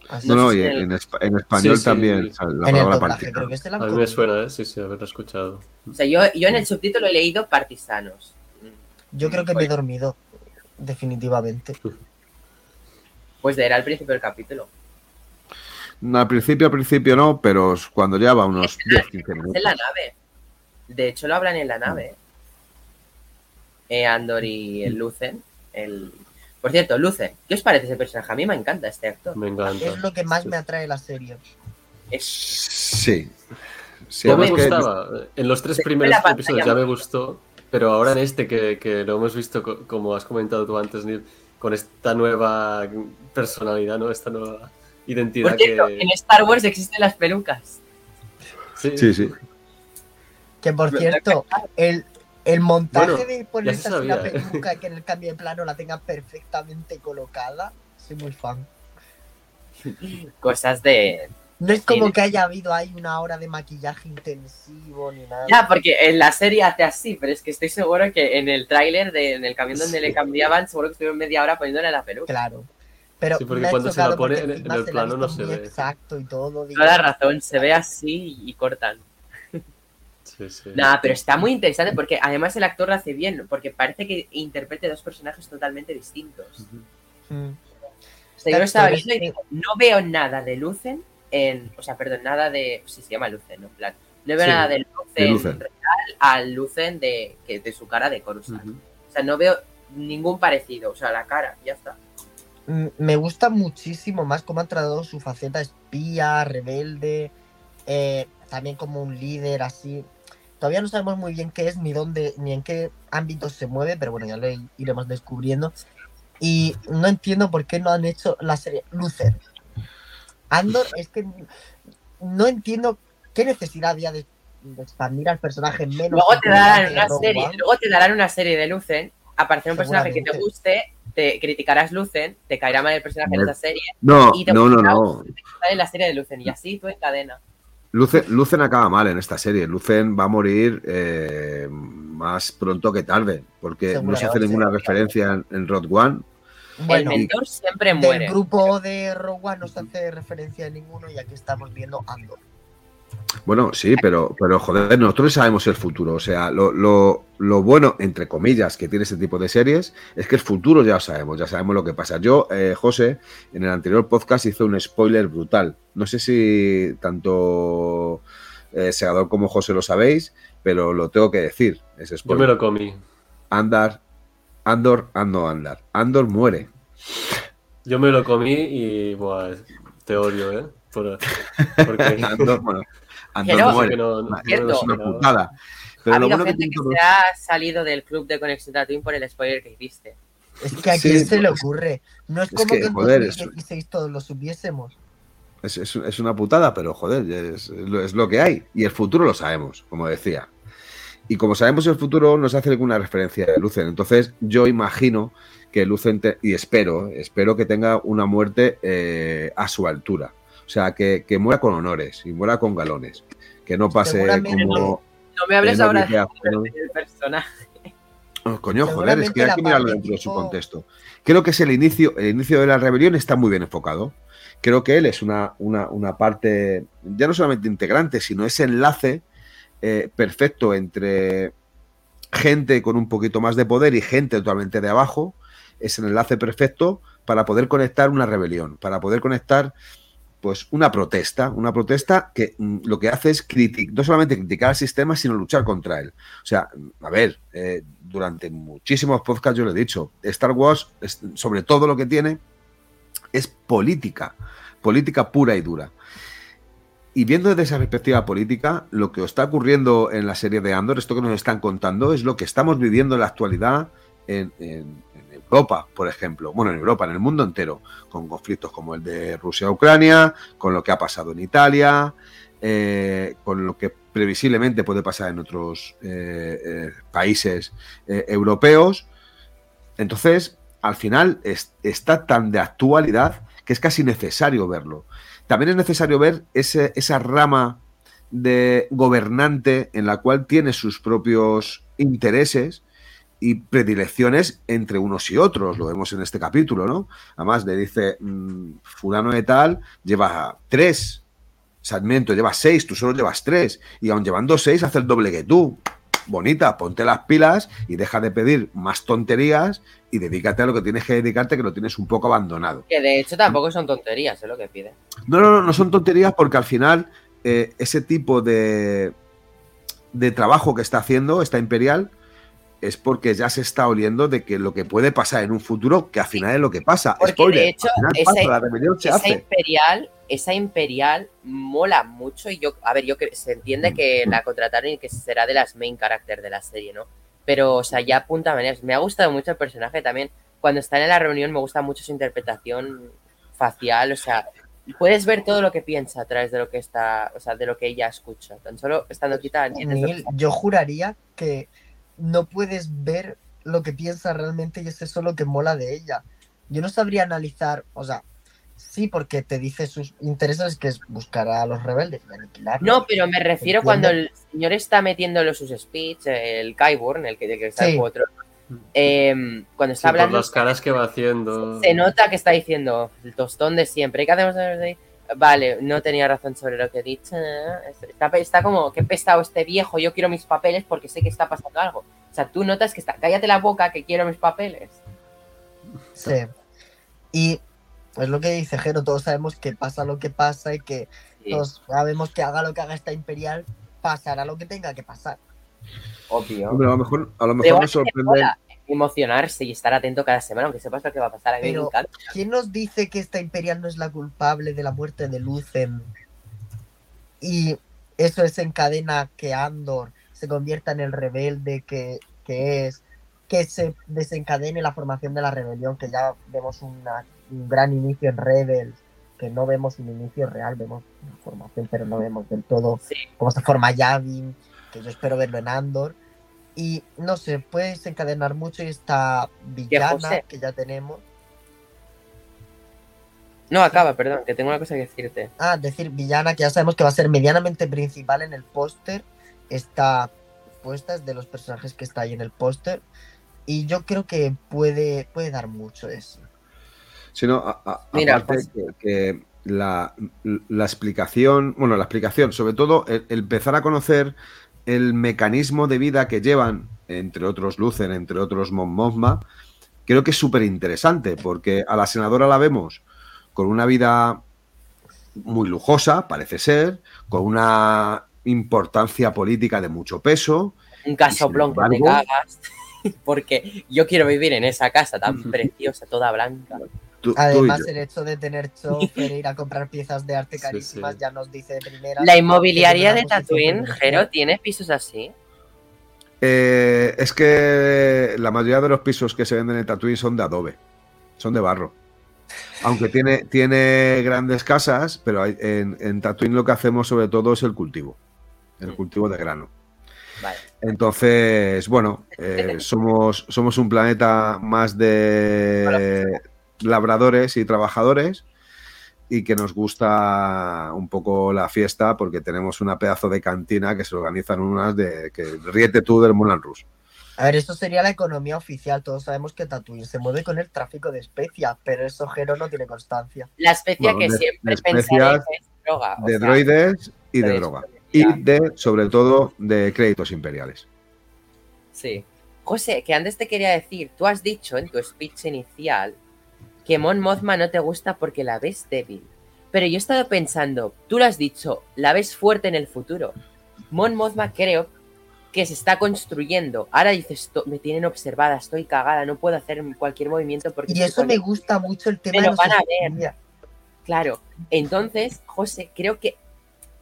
Así No, no, y en el- en, espa- en español Sí, sí. también la en el doblaje creo que la A mí me suena, ¿eh? Sí, sí, haberlo escuchado. O sea, yo, yo en el subtítulo he leído partisanos. Yo creo que me he dormido, definitivamente. Pues era al principio del capítulo. Al principio, al principio no, pero cuando ya va unos 10-15 Es en minutos. la nave. De hecho, lo hablan en la nave. Eh, Andor y el Lucen. El... Por cierto, Lucen, ¿qué os parece ese personaje? A mí me encanta este actor. Me encanta. Es lo que más me atrae de la serie. Es... Sí. Sí, Ya me que- gustaba. En los tres primeros episodios ya me gustó, pero ahora en este que, que lo hemos visto, co- como has comentado tú antes, Neil, con esta nueva personalidad, ¿no? Esta nueva identidad Por cierto, que... en Star Wars existen las pelucas. Sí, Sí, sí. Que por cierto, el, el montaje Bueno, de poner ya se así ¿eh? peluca que en el cambio de plano la tenga perfectamente colocada, soy muy fan. Cosas de... No es como Sí. que haya habido ahí una hora de maquillaje intensivo ni nada. Ya, porque en la serie hace así, pero es que estoy seguro que en el tráiler, de- en el camión donde le cambiaban, seguro que estuvieron media hora poniéndole la peluca. Claro. Pero Sí, porque cuando se la pone en- el la plano no se ve. Exacto y todo. Toda la razón, se ve así y cortan. Sí, sí. Nada, pero está muy interesante porque además el actor lo hace bien, porque parece que interprete dos personajes totalmente distintos. mm. O sea, yo lo estaba viendo y digo, no veo nada de Lucen en. O sea, perdón, nada de. Sí, se llama Lucen, ¿no? En plan, no veo Sí, nada de Lucen, de Lucen. real al Lucen de, que, de su cara de Coruscant. O sea, no veo ningún parecido. O sea, la cara, ya está. Mm, Me gusta muchísimo más cómo han tratado su faceta espía, rebelde, eh, también como un líder así. Todavía no sabemos muy bien qué es, ni dónde, ni en qué ámbitos se mueve, pero bueno, ya lo iremos descubriendo. Y no entiendo por qué no han hecho la serie Luther. Andor, es que no entiendo qué necesidad había de, de expandir al personaje menos. Luego te darán de una serie, One. luego te darán una serie de Lucen, aparecerá un personaje que te guste, te criticarás Lucen, te caerá mal el personaje en Hombre. esa serie, No, Y te no, no, sale la serie de Lucen, y así tú en cadena. Lucen, Lucen acaba mal en esta serie. Lucen va a morir eh, más pronto que tarde, porque no se hace ninguna referencia en, en Road One. Bueno, el mentor siempre del muere. grupo de Rogue One no se hace referencia a ninguno y aquí estamos viendo Andor. Bueno, sí, pero, pero joder, nosotros sabemos el futuro. O sea, lo, lo- lo bueno, entre comillas, que tiene este tipo de series es que el futuro ya lo sabemos, ya sabemos lo que pasa. Yo, eh, José, en el anterior podcast hice un spoiler brutal. No sé si tanto eh, Segador como José lo sabéis, pero lo tengo que decir. Ese Yo spoiler. me lo comí. Andar, Andor, Ando, Andar. Andor muere. Yo me lo comí y buah, te odio, ¿eh? Por- porque Andor, bueno, Que no. muere. que no- no- Cierto. es una putada. ha Pero lo habido bueno que gente tiene que todo se ha salido del club de Conexión Tatooine por el spoiler que hiciste. Es que a Sí, quién se le pues, ocurre. No es es como que, que, en joder, es- 2016 todos lo supiésemos. Es, es- es una putada, pero joder, es, es lo, es lo que hay. Y el futuro lo sabemos, como decía. Y como sabemos el futuro, nos hace alguna referencia de Lucen. Entonces, yo imagino que Lucen, te- y espero, espero que tenga una muerte eh, a su altura. O sea, que, que muera con honores y muera con galones. Que no pase como. No me hables ahora del personaje. Oh, coño, joder, es que hay que mirarlo dentro de su contexto. Creo que es el inicio, el inicio de la rebelión está muy bien enfocado. Creo que él es una, una, una parte, ya no solamente integrante, sino ese enlace eh, perfecto entre gente con un poquito más de poder y gente totalmente de abajo. Es el enlace perfecto para poder conectar una rebelión, para poder conectar pues una protesta, una protesta que mm, lo que hace es criti- no solamente criticar al sistema, sino luchar contra él. O sea, a ver, eh, durante muchísimos podcasts yo lo he dicho, Star Wars, sobre todo lo que tiene, es política, política pura y dura. Y viendo desde esa perspectiva política, lo que está ocurriendo en la serie de Andor, esto que nos están contando, es lo que estamos viviendo en la actualidad en Europa, por ejemplo. Bueno, en Europa, en el mundo entero, con conflictos como el de Rusia-Ucrania, con lo que ha pasado en Italia, eh, con lo que previsiblemente puede pasar en otros eh, eh, países eh, europeos. Entonces, al final es- está tan de actualidad que es casi necesario verlo. También es necesario ver ese- esa rama de gobernante en la cual tiene sus propios intereses y predilecciones entre unos y otros, lo vemos en este capítulo, ¿no? Además le dice, mm, fulano de tal lleva tres, Sarmiento lleva seis, tú solo llevas tres, y aun llevando seis hace el doble que tú. Bonita, ponte las pilas y deja de pedir más tonterías y dedícate a lo que tienes que dedicarte, que lo tienes un poco abandonado. Que de hecho tampoco son tonterías, es lo que pide. No, no, no, no son tonterías porque al final eh, ese tipo de, de trabajo que está haciendo esta Imperial es porque ya se está oliendo de que lo que puede pasar en un futuro, que al final es lo que pasa. Porque Spoiler, de hecho, al final esa, pasa, la rebelión se esa hace. imperial, esa imperial mola mucho y yo, a ver, yo que se entiende que Mm. la contrataron y que será de las main character de la serie, ¿no? Pero, o sea, ya apunta maneras. Me ha gustado mucho el personaje también. Cuando están en la reunión me gusta mucho su interpretación facial, o sea, puedes ver todo lo que piensa a través de lo que está, o sea, de lo que ella escucha. Tan solo estando quitada que Neil, yo juraría que no puedes ver lo que piensa realmente y es eso lo que mola de ella. Yo no sabría analizar, o sea, sí, porque te dice sus intereses, que es buscar a los rebeldes y aniquilarlos. No, pero me refiero cuando el señor está metiéndolo sus speech, el Kyburn, el que, el que está Sí. en otro, eh, cuando Sí, está por hablando, las caras que va haciendo. se nota que está diciendo el tostón de siempre. ¿Qué hacemos ahí? Vale, no tenía razón sobre lo que he dicho. Está, está como, qué pesado este viejo, yo quiero mis papeles porque sé que está pasando algo. O sea, tú notas que está, cállate la boca que quiero mis papeles. Sí. Y es lo que dice Jero, todos sabemos que pasa lo que pasa y que Sí, todos sabemos que haga lo que haga esta imperial, pasará lo que tenga que pasar. obvio. Hombre, a lo mejor, a lo nos sorprende. mola emocionarse y estar atento cada semana, aunque sepas lo que va a pasar. A mí Pero-. ¿Quién nos dice que esta imperial no es la culpable de la muerte de Lucen? Y eso desencadena que Andor se convierta en el rebelde que, que es, que se desencadene la formación de la rebelión, que ya vemos una- un gran inicio en Rebels, que no vemos un inicio real, vemos una formación, pero no vemos del todo Sí. cómo se forma Yavin, que yo espero verlo en Andor. Y no sé, puede desencadenar mucho y esta villana que ya tenemos. No, acaba, perdón, que tengo una cosa que decirte. Ah, decir villana, que ya sabemos que va a ser medianamente principal en el póster. Está puesta, es de los personajes que está ahí en el póster. Y yo creo que puede, puede dar mucho eso. Sino, a- a- Mira, aparte pues- que, que la, la explicación, bueno, la explicación, sobre todo el, el empezar a conocer el mecanismo de vida que llevan, entre otros Lucen, entre otros Mon Mothma, creo que es súper interesante, porque a la senadora la vemos con una vida muy lujosa, parece ser, con una importancia política de mucho peso, Un casoplón que te embargo- cagas. Porque yo quiero vivir en esa casa tan preciosa, toda blanca. Tú- Además, el hecho de tener chofer, ir a comprar piezas de arte carísimas, sí. ya nos dice de primera. La inmobiliaria de posición Jero, ¿tiene pisos así? Eh, es que la mayoría de los pisos que se venden en Tatooine son de adobe, son de barro. Aunque tiene, tiene grandes casas, pero hay- en, en Tatooine lo que hacemos sobre todo es el cultivo, el Mm. cultivo de grano. Vale. Entonces, bueno, eh, somos, somos un planeta más de labradores y trabajadores y que nos gusta un poco la fiesta porque tenemos una pedazo de cantina que se organizan unas de que ríete tú del Moulin Rouge. A ver, eso sería la economía oficial. Todos sabemos que Tatooine se mueve con el tráfico de especias, pero eso Jero no tiene constancia. La especia Bueno, que de- siempre de pensaré especias, que es droga. De sea, droides y de droga. Y de, sobre todo, de créditos imperiales. Sí. José, que antes te quería decir, tú has dicho en tu speech inicial que Mon Mothma no te gusta porque la ves débil. Pero yo he estado pensando, tú lo has dicho, la ves fuerte en el futuro. Mon Mothma creo que se está construyendo. Ahora dices, "To- me tienen observada, estoy cagada, no puedo hacer cualquier movimiento porque... Y eso me gusta mucho el tema Me de lo van a ver. Claro, entonces, José, creo que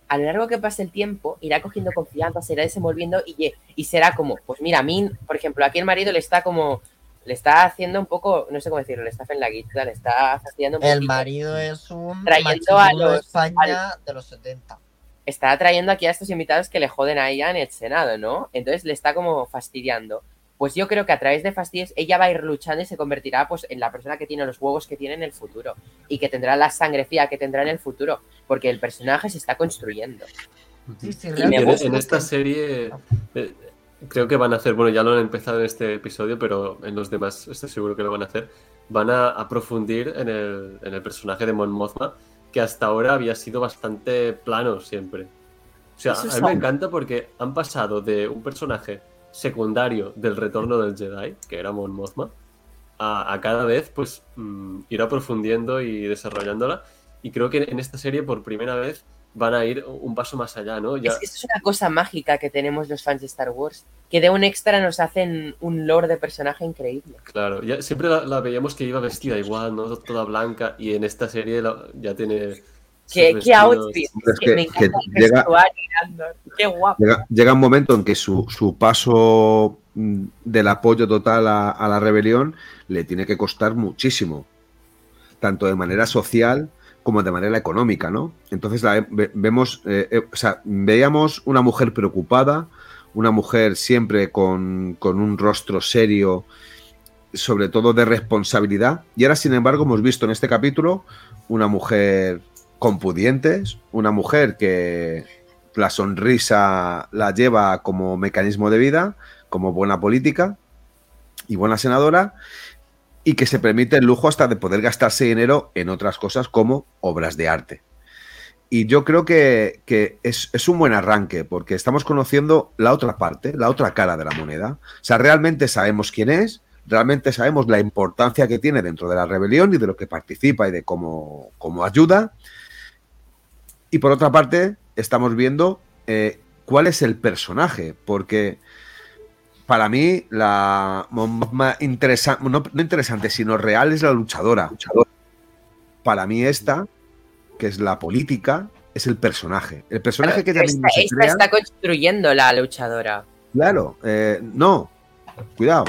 a lo largo que pase el tiempo irá cogiendo confianza, se irá desenvolviendo y, y será como, pues mira, a mí, por ejemplo, aquí el marido le está como, le está haciendo un poco, no sé cómo decirlo, le está en la guita, le está fastidiando un El poquito. marido es un Trayendo a machirulo de los- España de los 70. Está trayendo aquí a estos invitados que le joden a ella en el Senado, ¿no? Entonces le está como fastidiando. Pues yo creo que a través de fastidios ella va a ir luchando y se convertirá pues en la persona que tiene los huevos que tiene en el futuro y que tendrá la sangre fría que tendrá en el futuro, porque el personaje se está construyendo. Sí, sí, en, esta serie, eh, creo que van a hacer, bueno, ya lo han empezado en este episodio, pero en los demás estoy seguro que lo van a hacer. Van a aprofundir en el, en el personaje de Mon Mothma, que hasta ahora había sido bastante plano siempre. O sea, Eso a mí me encanta porque han pasado de un personaje secundario del retorno del Jedi, que era Mon Mothma, a, a cada vez pues mm, ir aprofundiendo y desarrollándola. Y creo que en esta serie por primera vez van a ir un paso más allá, ¿no? Ya, Es que eso es una cosa mágica que tenemos los fans de Star Wars, que de un extra nos hacen un lore de personaje increíble. Claro, ya, siempre la, la veíamos que iba vestida igual, ¿no? Toda blanca, y en esta serie la- ya tiene. ¿Qué, outfit? Es que que- me encanta que el llega-. Qué guapo. Llega, llega un momento en que su, su paso mm, del apoyo total a, a la rebelión le tiene que costar muchísimo, tanto de manera social como de manera económica, ¿no? Entonces la ve- vemos, eh, eh, o sea, veíamos una mujer preocupada, una mujer siempre con, con un rostro serio, sobre todo de responsabilidad, y ahora, sin embargo, hemos visto en este capítulo una mujer con pudientes, una mujer que la sonrisa la lleva como mecanismo de vida, como buena política y buena senadora, y que se permite el lujo hasta de poder gastarse dinero en otras cosas como obras de arte. Y yo creo que, que es, es un buen arranque, porque estamos conociendo la otra parte, la otra cara de la moneda. O sea, realmente sabemos quién es, realmente sabemos la importancia que tiene dentro de la rebelión y de lo que participa y de cómo, cómo ayuda. Y por otra parte, estamos viendo eh, cuál es el personaje, porque para mí la más interesante, no, no interesante, sino real es la luchadora. Para mí esta, que es la política, es el personaje. El personaje que misma esta, se esta crea. está construyendo la luchadora. Claro, eh, no, cuidado.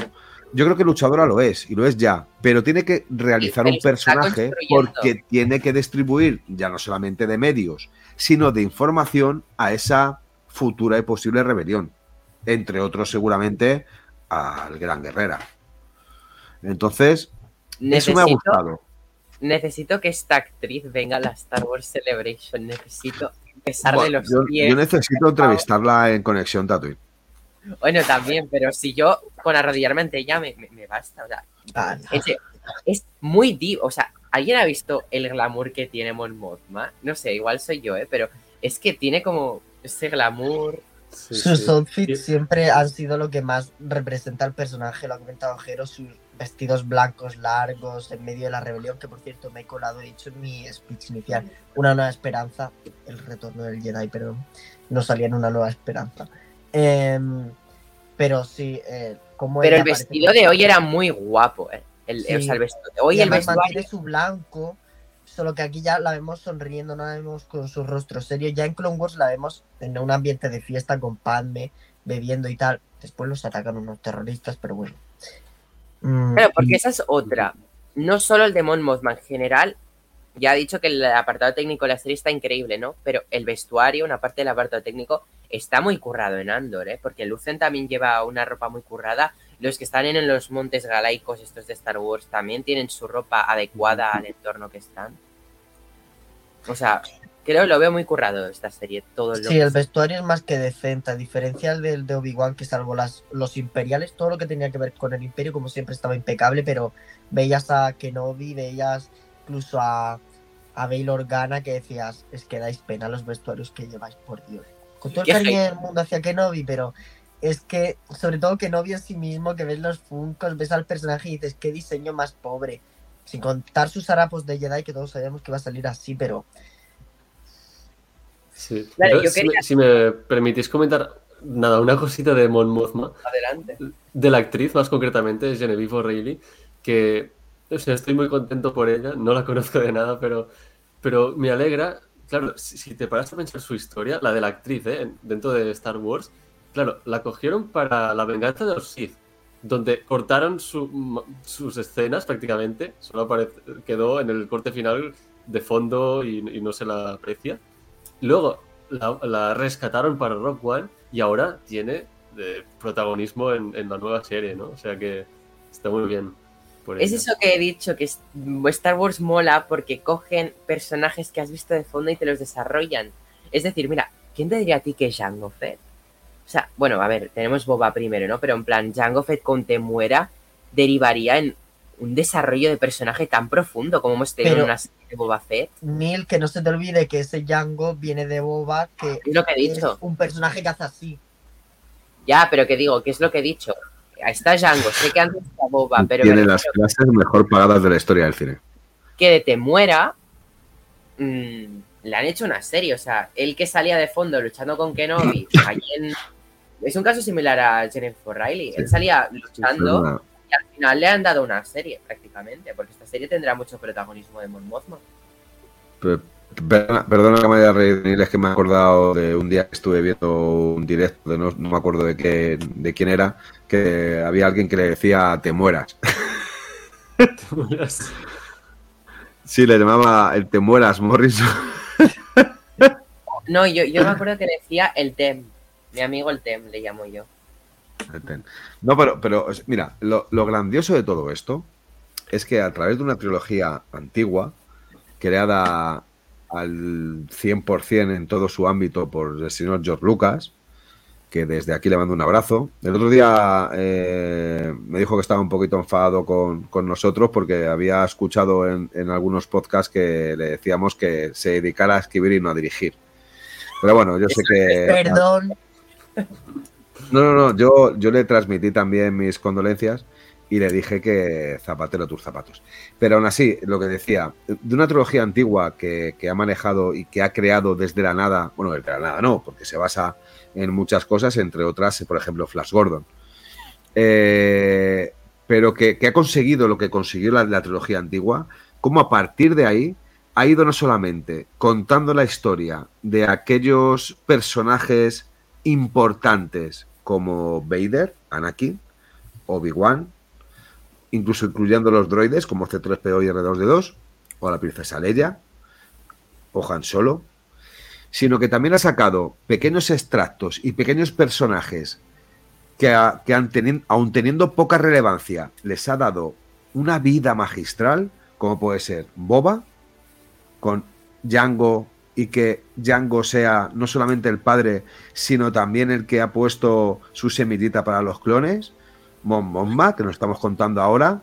Yo creo que luchadora lo es, y lo es ya, pero tiene que realizar un personaje porque tiene que distribuir ya no solamente de medios, sino de información a esa futura y posible rebelión. Entre otros, seguramente, al Gran Guerrera. Entonces, eso me ha gustado. necesito que esta actriz venga a la Star Wars Celebration. Necesito besarle Bueno, los yo, pies. yo necesito entrevistarla en Conexión Tatooine. Bueno, también, pero si yo con arrodillarme ante ella me, me- me basta. O sea, Ah, no. es, es muy div. O sea, ¿alguien ha visto el glamour que tiene Mon Mothma? No sé, igual soy yo, ¿eh? Pero es que tiene como ese glamour. Sí, Sus sí. outfits siempre han sido lo que más representa al personaje, lo ha comentado Jero, sus vestidos blancos largos en medio de la rebelión, que por cierto me he colado, he dicho en mi speech inicial, una nueva esperanza, el retorno del Jedi, perdón, no salía en una nueva esperanza. Em, pero sí, eh, como Pero el vestido de hoy era muy guapo, ¿eh? El, Sí. O sea, el vestido de hoy y el mantiene su blanco, solo que aquí ya la vemos sonriendo, no la vemos con su rostro serio. Ya en Clone Wars la vemos en un ambiente de fiesta con Padme, bebiendo y tal. Después los atacan unos terroristas, pero bueno. Mm, Claro, porque esa es otra. No solo el de Mon Mothma, en general, ya ha dicho que el apartado técnico de la serie está increíble, ¿no? Pero el vestuario, una parte del apartado técnico, está muy currado en Andor, ¿eh? Porque Lucen también lleva una ropa muy currada. Los que están en los montes galaicos, estos de Star Wars, también tienen su ropa adecuada al entorno que están. O sea, creo lo veo muy currado esta serie, todo lo Sí, el vestuario es más que decente, a diferencia del de Obi-Wan, que salvo las, los imperiales, todo lo que tenía que ver con el imperio, como siempre, estaba impecable, pero veías a Kenobi, veías incluso a, a Bail Organa, que decías, es que dais pena los vestuarios que lleváis, por Dios. Con todo el cariño del mundo hacia Kenobi, pero es que, sobre todo Kenobi en sí mismo, que ves los funcos, ves al personaje y dices, qué diseño más pobre. Sin contar sus harapos de Jedi, que todos sabíamos que iba a salir así, pero Sí. Claro, Yo, yo si, quería- me, si me permitís comentar, nada, una cosita de Mon Mothma, Adelante. de la actriz más concretamente, es Genevieve O'Reilly, que o sea, estoy muy contento por ella, no la conozco de nada, pero, pero me alegra, claro, si, si te paras a pensar su historia, la de la actriz, ¿eh? en- dentro de Star Wars, claro, la cogieron para la venganza de los Sith, donde cortaron su- sus escenas prácticamente, solo quedó en el corte final de fondo y, y no se la aprecia. Luego la, la rescataron para Rock One y ahora tiene de protagonismo en, en la nueva serie, ¿no? O sea que está muy bien. Por Es eso que he dicho, que Star Wars mola porque cogen personajes que has visto de fondo y te los desarrollan. Es decir, mira, ¿quién te diría a ti que es Jango Fett? O sea, bueno, a ver, tenemos Boba primero, ¿no? Pero en plan, Jango Fett con Temuera derivaría en un desarrollo de personaje tan profundo como hemos tenido Pero- en una serie de Boba Fett. Neil, que no se te olvide que ese Django viene de Boba, que Es lo que he es un personaje que hace así. Ya, pero que digo, ¿qué es lo que he dicho? Ahí está Django, sé que antes está Boba, pero Tiene las clases mejor pagadas de la historia del cine. que de Temuera mm, le han hecho una serie. O sea, él que salía de fondo luchando con Kenobi, allí en- es un caso similar a Jennifer Riley. Él salía luchando y al final le han dado una serie prácticamente, porque esta serie tendrá mucho protagonismo de Mon Mothma. Perdona, perdona que me haya reído, es que me he acordado de un día que estuve viendo un directo, de no, no me acuerdo de, qué, de quién era, que había alguien que le decía te mueras. Sí, le llamaba el te mueras Morrison. No, yo, yo me acuerdo que decía el Tem. Mi amigo el Tem, le llamo yo. No, pero, pero mira, lo, lo grandioso de todo esto es que a través de una trilogía antigua, creada al 100% en todo su ámbito por el señor George Lucas, que desde aquí le mando un abrazo. El otro día eh, me dijo que estaba un poquito enfadado con, con nosotros porque había escuchado en, en algunos podcasts que le decíamos que se dedicara a escribir y no a dirigir. Pero bueno, yo sé que... Perdón, No, no, no, yo, yo le transmití también mis condolencias y le dije que zapatero tus zapatos. Pero aún así, lo que decía, de una trilogía antigua que, que ha manejado y que ha creado desde la nada, bueno, desde la nada no, porque se basa en muchas cosas, entre otras, por ejemplo, Flash Gordon. Eh, pero que, que ha conseguido lo que consiguió la, la trilogía antigua, como a partir de ahí ha ido no solamente contando la historia de aquellos personajes importantes como Vader, Anakin, Obi-Wan, incluso incluyendo los droides como C3PO y R2D2, o la princesa Leia, o Han Solo, sino que también ha sacado pequeños extractos y pequeños personajes que, que han aun teniendo poca relevancia, les ha dado una vida magistral, como puede ser Boba, con Django y que Django sea no solamente el padre, sino también el que ha puesto su semillita para los clones, Mon Mothma, que nos estamos contando ahora,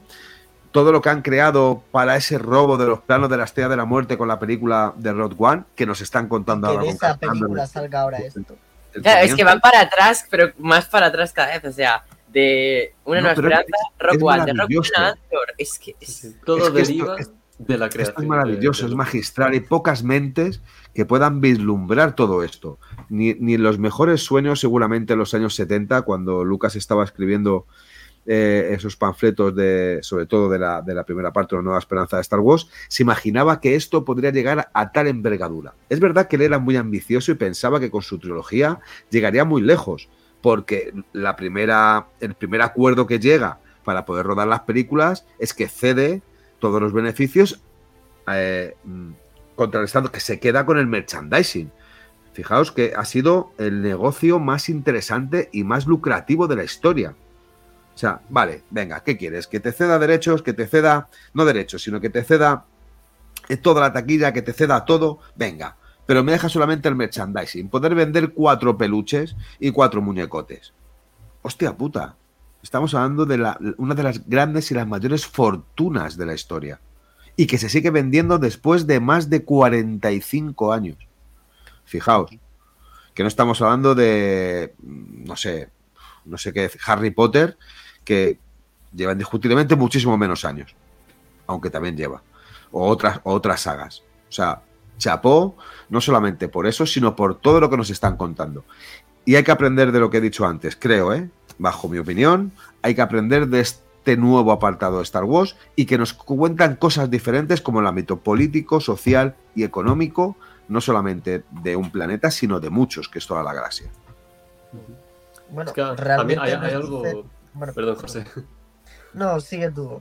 todo lo que han creado para ese robo de los planos de la Estrella de la Muerte con la película de Road One, que nos están contando que ahora. de con esa Carl Sander, película salga ahora esto. el Claro, es que van para atrás, pero más para atrás cada vez. O sea, de Una No, Nueva Esperanza, es- Rock es One, de Rock. One a Andor. Es que es- Todo Es que deriva de la creación. Esto es maravilloso, de- es magistral. Hay pocas mentes que puedan vislumbrar todo esto. Ni, ni en los mejores sueños, seguramente en los años 70, cuando Lucas estaba escribiendo eh, esos panfletos, de, sobre todo de la, de la primera parte de la Nueva Esperanza de Star Wars, se imaginaba que esto podría llegar a tal envergadura. Es verdad que él era muy ambicioso y pensaba que con su trilogía llegaría muy lejos, porque la primera, el primer acuerdo que llega para poder rodar las películas es que cede todos los beneficios eh, mm, contrarrestando que se queda con el merchandising. Fijaos que ha sido el negocio más interesante y más lucrativo de la historia. O sea, vale, venga, ¿qué quieres? Que te ceda derechos, que te ceda, no derechos, sino que te ceda eh, toda la taquilla, que te ceda todo, venga. Pero me deja solamente el merchandising, poder vender cuatro peluches y cuatro muñecotes. Hostia puta, estamos hablando de la- una de las grandes y las mayores fortunas de la historia y que se sigue vendiendo después de más de 45 años. Fijaos, que no estamos hablando de, no sé, no sé qué, Harry Potter, que lleva indiscutiblemente muchísimo menos años, aunque también lleva, o otras, o otras sagas. O sea, chapó, no solamente por eso, sino por todo lo que nos están contando. Y hay que aprender de lo que he dicho antes, creo, ¿eh? Bajo mi opinión, hay que aprender de este nuevo apartado de Star Wars y que nos cuentan cosas diferentes como el ámbito político, social y económico, no solamente de un planeta, sino de muchos, que es toda la galaxia. Bueno, Es que realmente hay, algo. dice- bueno, Perdón, José. No, sigue tú.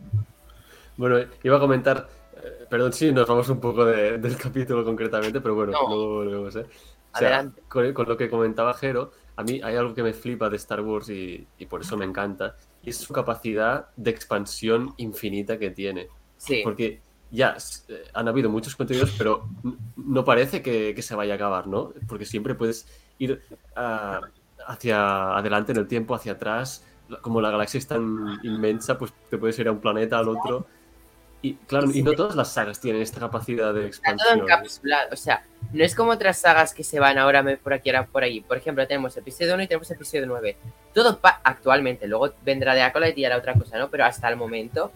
Bueno, iba a comentar. eh, Perdón si nos vamos un poco de- del capítulo concretamente, pero bueno, No. luego volvemos, ¿eh? O sea, Adelante. con, con lo que comentaba Jero, a mí hay algo que me flipa de Star Wars y, y por eso me encanta, y es su capacidad de expansión infinita que tiene. Sí. Porque ya eh, han habido muchos contenidos, pero no parece que, que se vaya a acabar, ¿no? Porque siempre puedes ir a, hacia adelante en el tiempo, hacia atrás. Como la galaxia es tan inmensa, pues te puedes ir a un planeta al otro. Y claro, y no todas las sagas tienen esta capacidad de Está todo expansión. encapsulado. O sea, no es como otras sagas que se van ahora por aquí, ahora por allí. Por ejemplo, tenemos episodio 1 y tenemos episodio 9. Todo pa- actualmente, luego vendrá de Acolyte y hará otra cosa, ¿no? Pero hasta el momento,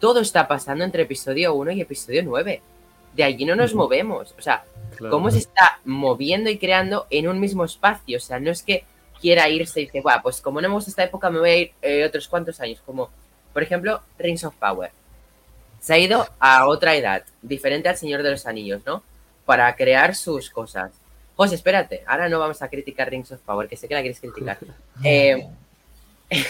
todo está pasando entre episodio 1 y episodio 9. De allí no nos movemos. O sea, Claro. cómo se está moviendo y creando en un mismo espacio. O sea, no es que quiera irse y dice, "Buah, pues como no me gusta esta época, me voy a ir eh, otros cuantos años. Como, por ejemplo, Rings of Power. Se ha ido a otra edad, diferente al Señor de los Anillos, ¿no? Para crear sus cosas. José, espérate, ahora no vamos a criticar Rings of Power, que sé que la quieres criticar. Eh,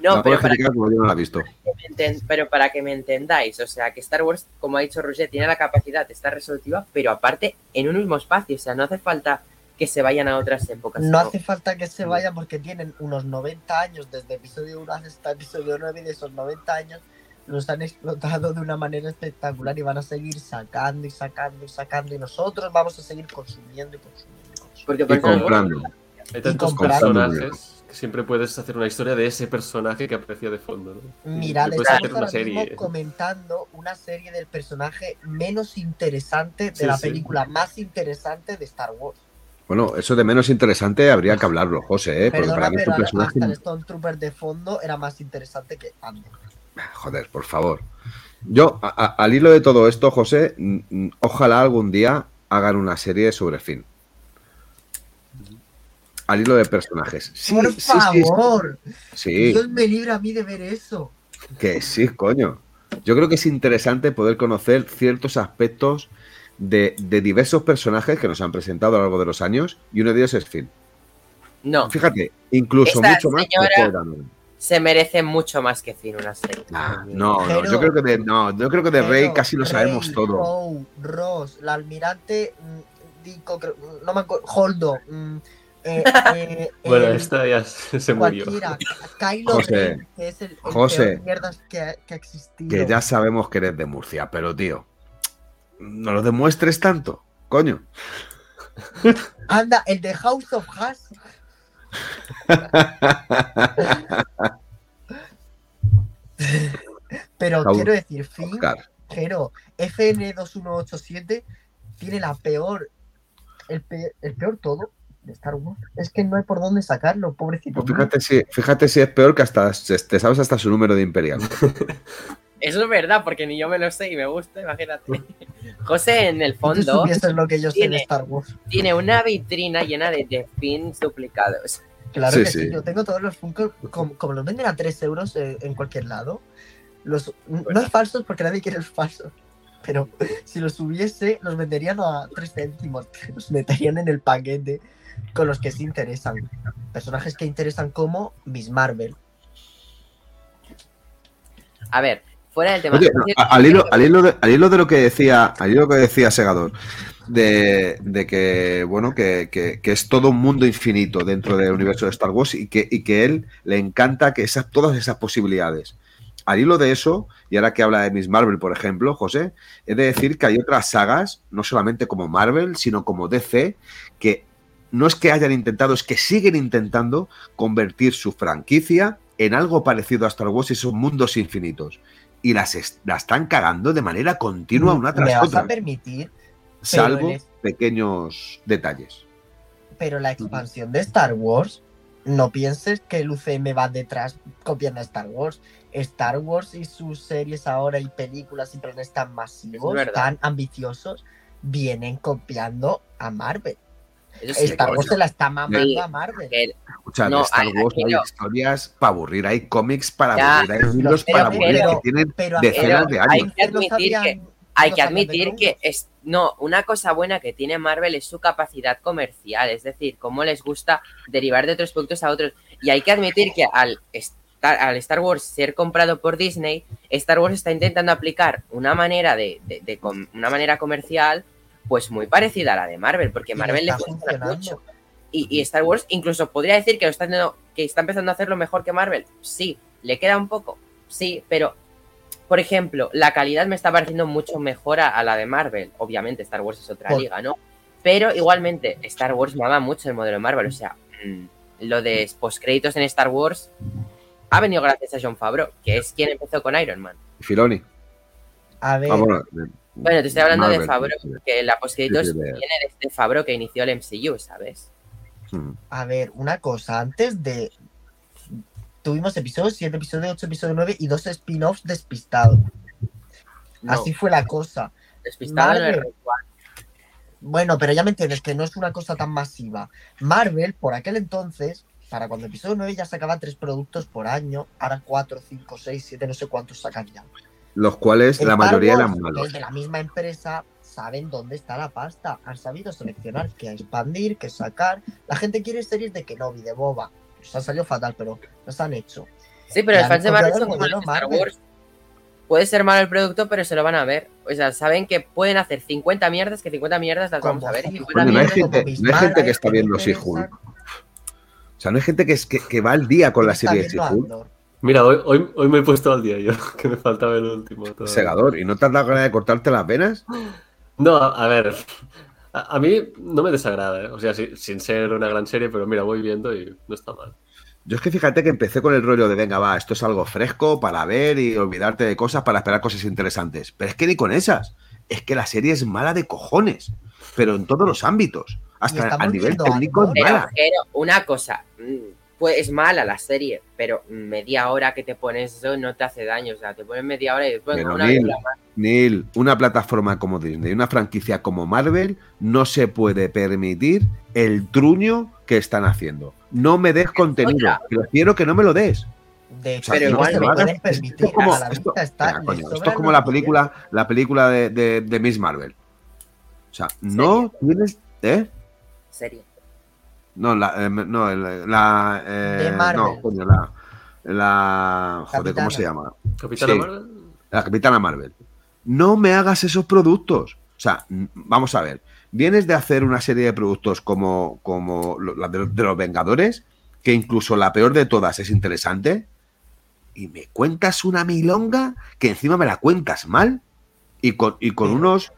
no, la pero para, criticar como yo no la he visto. que pero para que me entendáis, o sea, que Star Wars, como ha dicho Roger, tiene la capacidad de estar resolutiva, pero aparte en un mismo espacio, o sea, no hace falta que se vayan a otras épocas. No hace falta que se vayan porque tienen unos 90 años desde episodio 1 hasta episodio 9 y de esos 90 años los han explotado de una manera espectacular y van a seguir sacando y sacando y sacando y nosotros vamos a seguir consumiendo y consumiendo. y consumiendo. Porque por Y comprando. Hay tantos personajes que siempre puedes hacer una historia de ese personaje que aprecia de fondo. ¿no? Mirad, Y puedes estamos hacer una ahora mismo serie. comentando una serie del personaje menos interesante de Sí, la sí. película más interesante de Star Wars. Bueno, eso de menos interesante habría que hablarlo, José, ¿eh? Porque Perdona, para mí pero un personaje. hasta el Stone Trooper de fondo era más interesante que antes. Joder, por favor. Yo, a- a- al hilo de todo esto, José, ojalá algún día hagan una serie sobre Finn. Al hilo de personajes. Sí, Por sí, favor, sí, Dios me libre a mí de ver eso. que sí, coño. Yo creo que es interesante poder conocer ciertos aspectos de, de diversos personajes que nos han presentado a lo largo de los años y uno de ellos es Finn. No, Fíjate, incluso Esta mucho más señora-. Se merece mucho más que Finn una serie. Ah, no, no, Pero- yo creo que de, no, yo creo que de Rey casi lo sabemos Rey, todo. Ross, la almirante, mm, Dico, no me acuerdo, Holdo, mm, eh, eh, Bueno, el- esta ya se murió. Kylo José, Ren, que es el, el José, que, ha- que ha existido. Que ya sabemos que eres de Murcia, pero tío, no lo demuestres tanto, coño. Anda, el de House of Has. Pero quiero decir, Finn, Oscar. pero FN2187 tiene la peor, el, pe- el peor todo de Star Wars. Es que no hay por dónde sacarlo, pobrecito. Pues fíjate si, fíjate si es peor que hasta te sabes hasta su número de Imperial. Eso es verdad, porque ni yo me lo sé y me gusta, imagínate. José, en el fondo, supieses lo que yo sé de tiene- Star Wars. tiene una vitrina llena de, de duplicados. Claro Sí, que sí. sí. yo tengo todos los Funko, como, como los venden a 3 euros eh, en cualquier lado, los, no es falsos porque nadie quiere los falsos, pero si los hubiese, los venderían a 3 céntimos, los meterían en el paquete con los que se interesan. Personajes que interesan como Miss Marvel. A ver, al, hilo, de, lo que decía, al hilo que decía Segador, de, de que bueno, que, que- que es todo un mundo infinito dentro del universo de Star Wars y que, y que él le encanta que esas, todas esas posibilidades. Al hilo de eso, y ahora que habla de Miss Marvel, por ejemplo, José, he de decir que hay otras sagas, no solamente como Marvel, sino como DC, que no es que hayan intentado, es que siguen intentando convertir su franquicia en algo parecido a Star Wars y son mundos infinitos. Y las est- la están cagando de manera continua una ¿Me tras vas otra, a permitir? salvo pequeños detalles. Pero la expansión de Star Wars, no pienses que el UCM va detrás copiando a Star Wars. Star Wars y sus series ahora y películas y planes tan masivos, tan ambiciosos, vienen copiando a Marvel. Sí, Star Wars se la está mamando Sí. a Marvel. Escucha, No, Star hay- Wars hay no. historias para aburrir, hay cómics para Ya, aburrir, hay libros pero- para aburrir pero- que tienen Pero decenas pero de hay años. que admitir hay que admitir que es no una cosa buena que tiene Marvel es su capacidad comercial, es decir, cómo les gusta derivar de otros productos a otros. Y hay que admitir que al estar, al Star Wars ser comprado por Disney, Star Wars está intentando aplicar una manera de, de- de com- una manera comercial, pues muy parecida a la de Marvel, porque Marvel le funciona funcionando. mucho. Y, y Star Wars incluso podría decir que lo está haciendo- que está empezando a hacerlo mejor que Marvel. Sí, le queda un poco. Sí, pero por ejemplo, la calidad me está pareciendo mucho mejor a, a la de Marvel. Obviamente, Star Wars es otra Por- liga, ¿no? Pero igualmente, Star Wars me ama mucho el modelo de Marvel. O sea, mm, lo de postcréditos en Star Wars ha venido gracias a John Favreau, que es quien empezó con Iron Man. Filoni. A ver, Ah, bueno, te estoy hablando de Marvel, Favreau, sí. que la postcréditos Sí, sí, de- viene de este Favreau que inició el MCU, ¿sabes? mm. a ver, una cosa, antes de. Tuvimos episodios 7, episodio 8, episodio 9 y dos spin-offs despistados. No, Así fue la cosa. despistado no es Marvel. One. Bueno, pero ya me entiendes que no es una cosa tan masiva. Marvel, por aquel entonces, para cuando episodio 9 ya sacaba tres productos por año, ahora 4, 5, 6, 7, no sé cuántos sacan ya. Los cuales la mayoría Wars, eran malos. es de la misma empresa, saben dónde está la pasta. Han sabido seleccionar qué expandir, qué sacar. La gente quiere series de Kenobi, de Boba. Nos han salido fatal, pero las han hecho. Sí, pero los fans de Marvel son como los Star Marvel. Wars. Puede ser malo el producto, pero se lo van a ver. O sea, saben que pueden hacer 50 mierdas, que 50 mierdas las vamos a ver. y Hulk. 50 Coño, no hay gente, no hay gente que está viendo que si me Hulk. interesan. O sea, no hay gente que, es, que, que va al día con la serie de viendo Hulk. Andor. Mira, hoy, hoy, hoy me he puesto al día yo, que me faltaba el último. todavía. Segador. ¿Y no te has dado ganas de cortarte las venas? No, a, a ver. A, a mí no me desagrada, ¿eh? O sea, sin ser una gran serie, pero mira, voy viendo y no está mal. Yo es que fíjate que empecé con el rollo de venga, va, esto es algo fresco para ver y olvidarte de cosas para esperar cosas interesantes. Pero es que ni con esas. Es que la serie es mala de cojones. Pero en todos los ámbitos. Hasta estamos a nivel técnico es mala. pero una cosa, mm, pues es mala la serie, pero media hora que te pones eso no te hace daño. O sea, te pones media hora y después Pero, una Neil, más. Neil, una plataforma como Disney, una franquicia como Marvel, no se puede permitir el truño que están haciendo. No me des contenido. Prefiero que no me lo des. De hecho, Pero no igual se no pueden esto es permitir. como- a la esto- está. Coño, esto es como la película, la película de, de- de Miss Marvel. O sea, no tienes. ¿Eh? Serie. No, la. eh, no, el- la. eh, De Marvel. No, coño, la. La. Joder, ¿cómo se llama? ¿Capitana Sí. Marvel? La Capitana Marvel. No me hagas esos productos. O sea, vamos a ver. Vienes de hacer una serie de productos como, como la de, de los Vengadores, que incluso la peor de todas es interesante, y me cuentas una milonga que encima me la cuentas mal y con, y con unos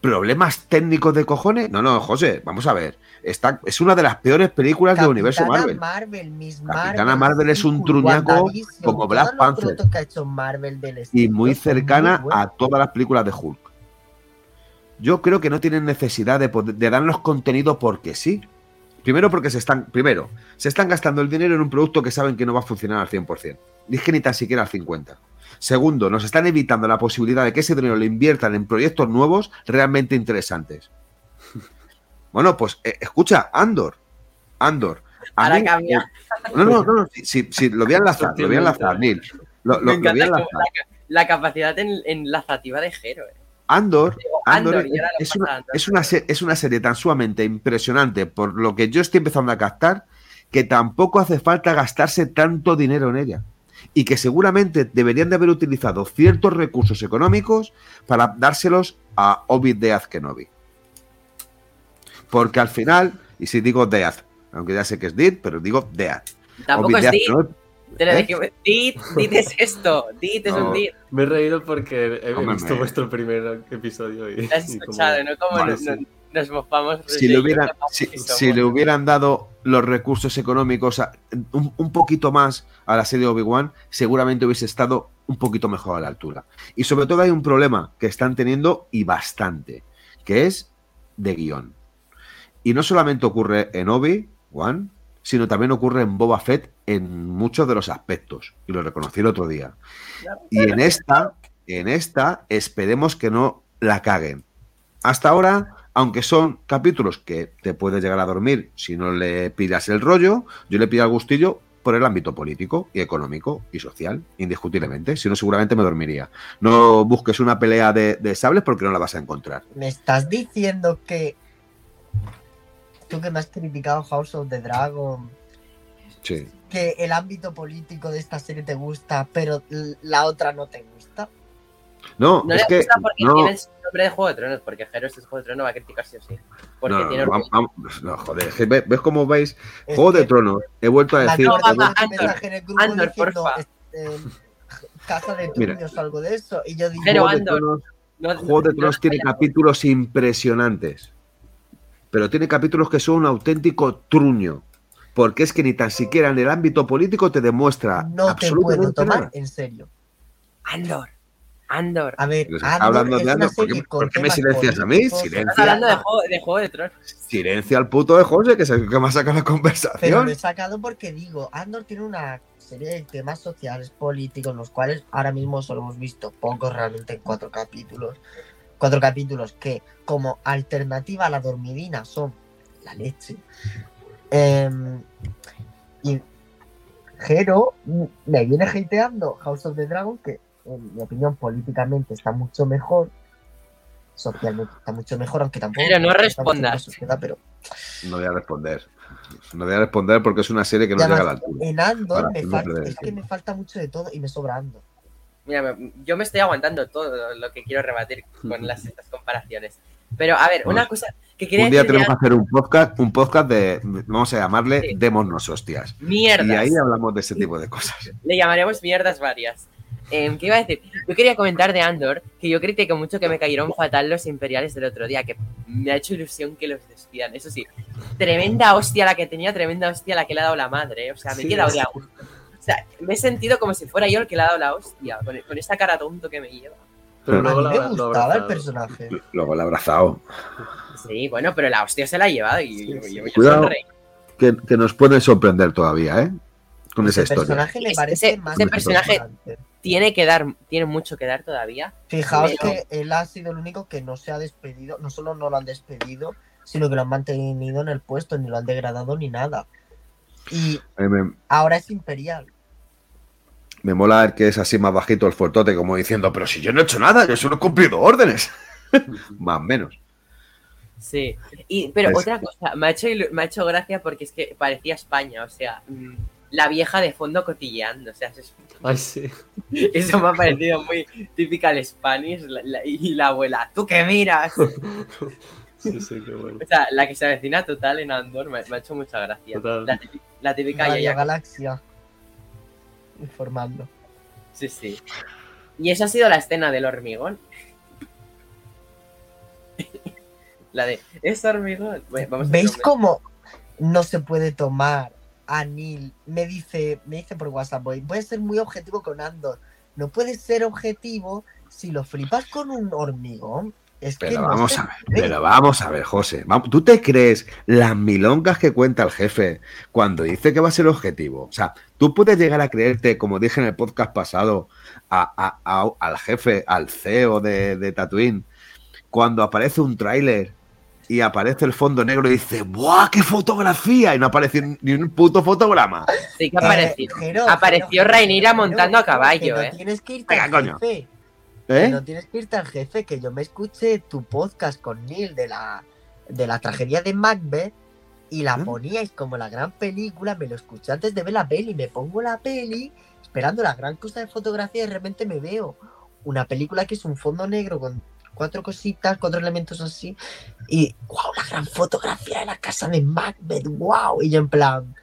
problemas técnicos de cojones. No, no, José, vamos a ver. Está, es una de las peores películas del universo Capitana Marvel. Miss Capitana Marvel, Marvel es un truñaco como Black Panther. que ha hecho Marvel del y muy cercana a todas las películas de Hulk. Yo creo que no tienen necesidad de, de darnos contenido porque sí. Primero porque se están, primero, se están gastando el dinero en un producto que saben que no va a funcionar al 100%. Y es que ni tan siquiera al 50%. Segundo, nos están evitando la posibilidad de que ese dinero lo inviertan en proyectos nuevos realmente interesantes. Bueno, pues eh, escucha, Andor. Andor. A Ahora mí, cambia. no, no, no, no, sí, sí, sí, lo voy a enlazar, lo voy a enlazar, Neil. Lo, lo- Me lo voy a encanta como enlazar. la, ca- la capacidad en, enlazativa de Jero. eh. Andor, Andor es, una, Andor. es, una, es una serie tan sumamente impresionante por lo que yo estoy empezando a captar que tampoco hace falta gastarse tanto dinero en ella. Y que seguramente deberían de haber utilizado ciertos recursos económicos para dárselos a Obi Deaz Kenobi. Porque al final, y si digo Deaz, aunque ya sé que es Dit, pero digo Deaz. Tampoco es lo ¿Eh? Dit, Dit es esto. Dit es No. un Dit. Me he reído porque he, Hombre, visto me- vuestro primer episodio y, Lo has y como- escuchado, ¿no? Como Vale, nos, sí. nos- mofamos. si de le, capaz si, le hubieran dado los recursos económicos un, poquito más a la serie Obi-Wan, seguramente hubiese estado un poquito mejor a la altura. Y sobre todo hay un problema que están teniendo y bastante, que es de guion. Y no solamente ocurre en Obi-Wan, sino también ocurre en Boba Fett en muchos de los aspectos. Y lo reconocí el otro día. Y en esta, en esta, esperemos que no la caguen. Hasta ahora, aunque son capítulos que te puedes llegar a dormir si no le pidas el rollo, yo le pido al gustillo por el ámbito político y económico y social, indiscutiblemente. Si no, seguramente me dormiría. No busques una pelea de, de sables porque no la vas a encontrar. Me estás diciendo que tú que me has criticado House of the Dragon, Sí. que el ámbito político de esta serie te gusta, pero la otra no te gusta. No, No es le que. gusta porque no, tiene el nombre de Juego de Tronos, porque Jero este es Juego de Tronos va a criticar sí o sí. Porque no, no, tiene no, orgullo. vamos- vamos- no, joder, es que ve- ¿ves cómo veis? Es Juego de que Tronos, he vuelto a decir. No, de mamá, Andor, Andor, porfa. este, Casa de. Truños o algo de eso. Y yo digo, Pero Juego de Andor, Tronos- No- Juego de no- Tronos no- tiene capítulos impresionantes. Pero tiene capítulos que son un auténtico truño. porque es que ni tan siquiera en el ámbito político te demuestra No te puedo absolutamente tomar nada. en serio. Andor. Andor. A ver, Pero Andor hablando es de Andor, ¿por qué- por me silencias a mí? Silencia. Estás hablando de juego, de juego de Tronos. Silencia al puto de José, que es el que me ha sacado la Pero conversación. lo he sacado porque digo, Andor tiene una serie de temas sociales, políticos, los cuales ahora mismo solo hemos visto pocos realmente en cuatro capítulos. Cuatro capítulos que como alternativa a la dormidina son la leche. Em, y Jero me viene hateando House of the Dragon, que en mi opinión políticamente está mucho mejor. Socialmente está mucho mejor, aunque tampoco. Pero no respondas. sociedad, pero No voy a responder. No voy a responder porque es una serie que no llega a la altura. En Andor me falta, es que me falta mucho de todo y me sobra Andor. Mira, yo me estoy aguantando todo lo que quiero rebatir con las, estas comparaciones. Pero, a ver, una cosa que quería Un día decir tenemos que hacer un podcast, un podcast de, vamos a llamarle Sí. Démonos hostias. mierdas. Y ahí hablamos de ese tipo de cosas. Le llamaremos mierdas varias. Em, ¿Qué iba a decir? Yo quería comentar de Andor que yo critiqué mucho que me cayeron fatal los imperiales del otro día, que me ha hecho ilusión que los despidan. Eso sí, tremenda hostia la que tenía, tremenda hostia la que le ha dado la madre. O sea, me he Sí, quedado es- de a gusto. O sea, me he sentido como si fuera yo el que le ha dado la hostia, con, con esta cara tonto que me lleva. Pero luego lo, me ha gustaba el abrazado. personaje. Luego el abrazado. Sí, bueno, pero la hostia se la ha llevado y yo, yo, yo Cuidado. Que, que nos puede sorprender todavía, ¿eh? Con esa historia. personaje me Ese- parece ese- más ese personaje- importante. Tiene que dar, tiene mucho que dar todavía. Fijaos Pero- que él ha sido el único que no se ha despedido, no solo no lo han despedido, sino que lo han mantenido en el puesto, ni lo han degradado ni nada. Y me, ahora es imperial. me mola el que es así más bajito el fuertote, como diciendo, pero si yo no he hecho nada, yo solo he cumplido órdenes. más o menos. Sí, y, pero Es- otra cosa, me ha, hecho, ilu- me ha hecho gracia porque es que parecía España, o sea, mm, la vieja de fondo cotilleando, o sea, eso, es- Ay, sí. eso me ha parecido muy típica Spanish, la- la- y la abuela, ¿tú qué miras? O Sí, sí, qué bueno. sea, la que se avecina total en Andor me, me ha hecho mucha gracia. Total. La, típica- la típica Radio yaya- Galaxia. Informando. Sí, sí. Y esa ha sido la escena del hormigón. la de, es hormigón. Bueno, vamos a ¿Veis cómo no se puede tomar a Neil? Me dice, me dice por WhatsApp, voy, voy a ser muy objetivo con Andor. No puedes ser objetivo si lo flipas con un hormigón. Es Pero vamos a ver, pero vamos a ver, José. ¿Tú te crees las milongas que cuenta el jefe cuando dice que va a ser objetivo? O sea, tú puedes llegar a creerte, como dije en el podcast pasado, a- a- a- al jefe, al CEO de, de Tatooine, cuando aparece un tráiler y aparece el fondo negro y dice, ¡buah, qué fotografía! Y no aparece ni un puto fotograma. Sí que ha Eh. Jero, Apareció Jero, montando a caballo, que eh. No tienes que irte Venga, al coño. jefe. que ¿Eh? No tienes que irte al jefe, que yo me escuché tu podcast con Neil de la, de la tragedia de Macbeth y la ¿Mm? poníais como la gran película, me lo escuché antes de ver la peli, me pongo la peli esperando la gran cosa de fotografía y de repente me veo una película que es un fondo negro con cuatro cositas, cuatro elementos así y wow, la gran fotografía de la casa de Macbeth, wow, y yo en plan...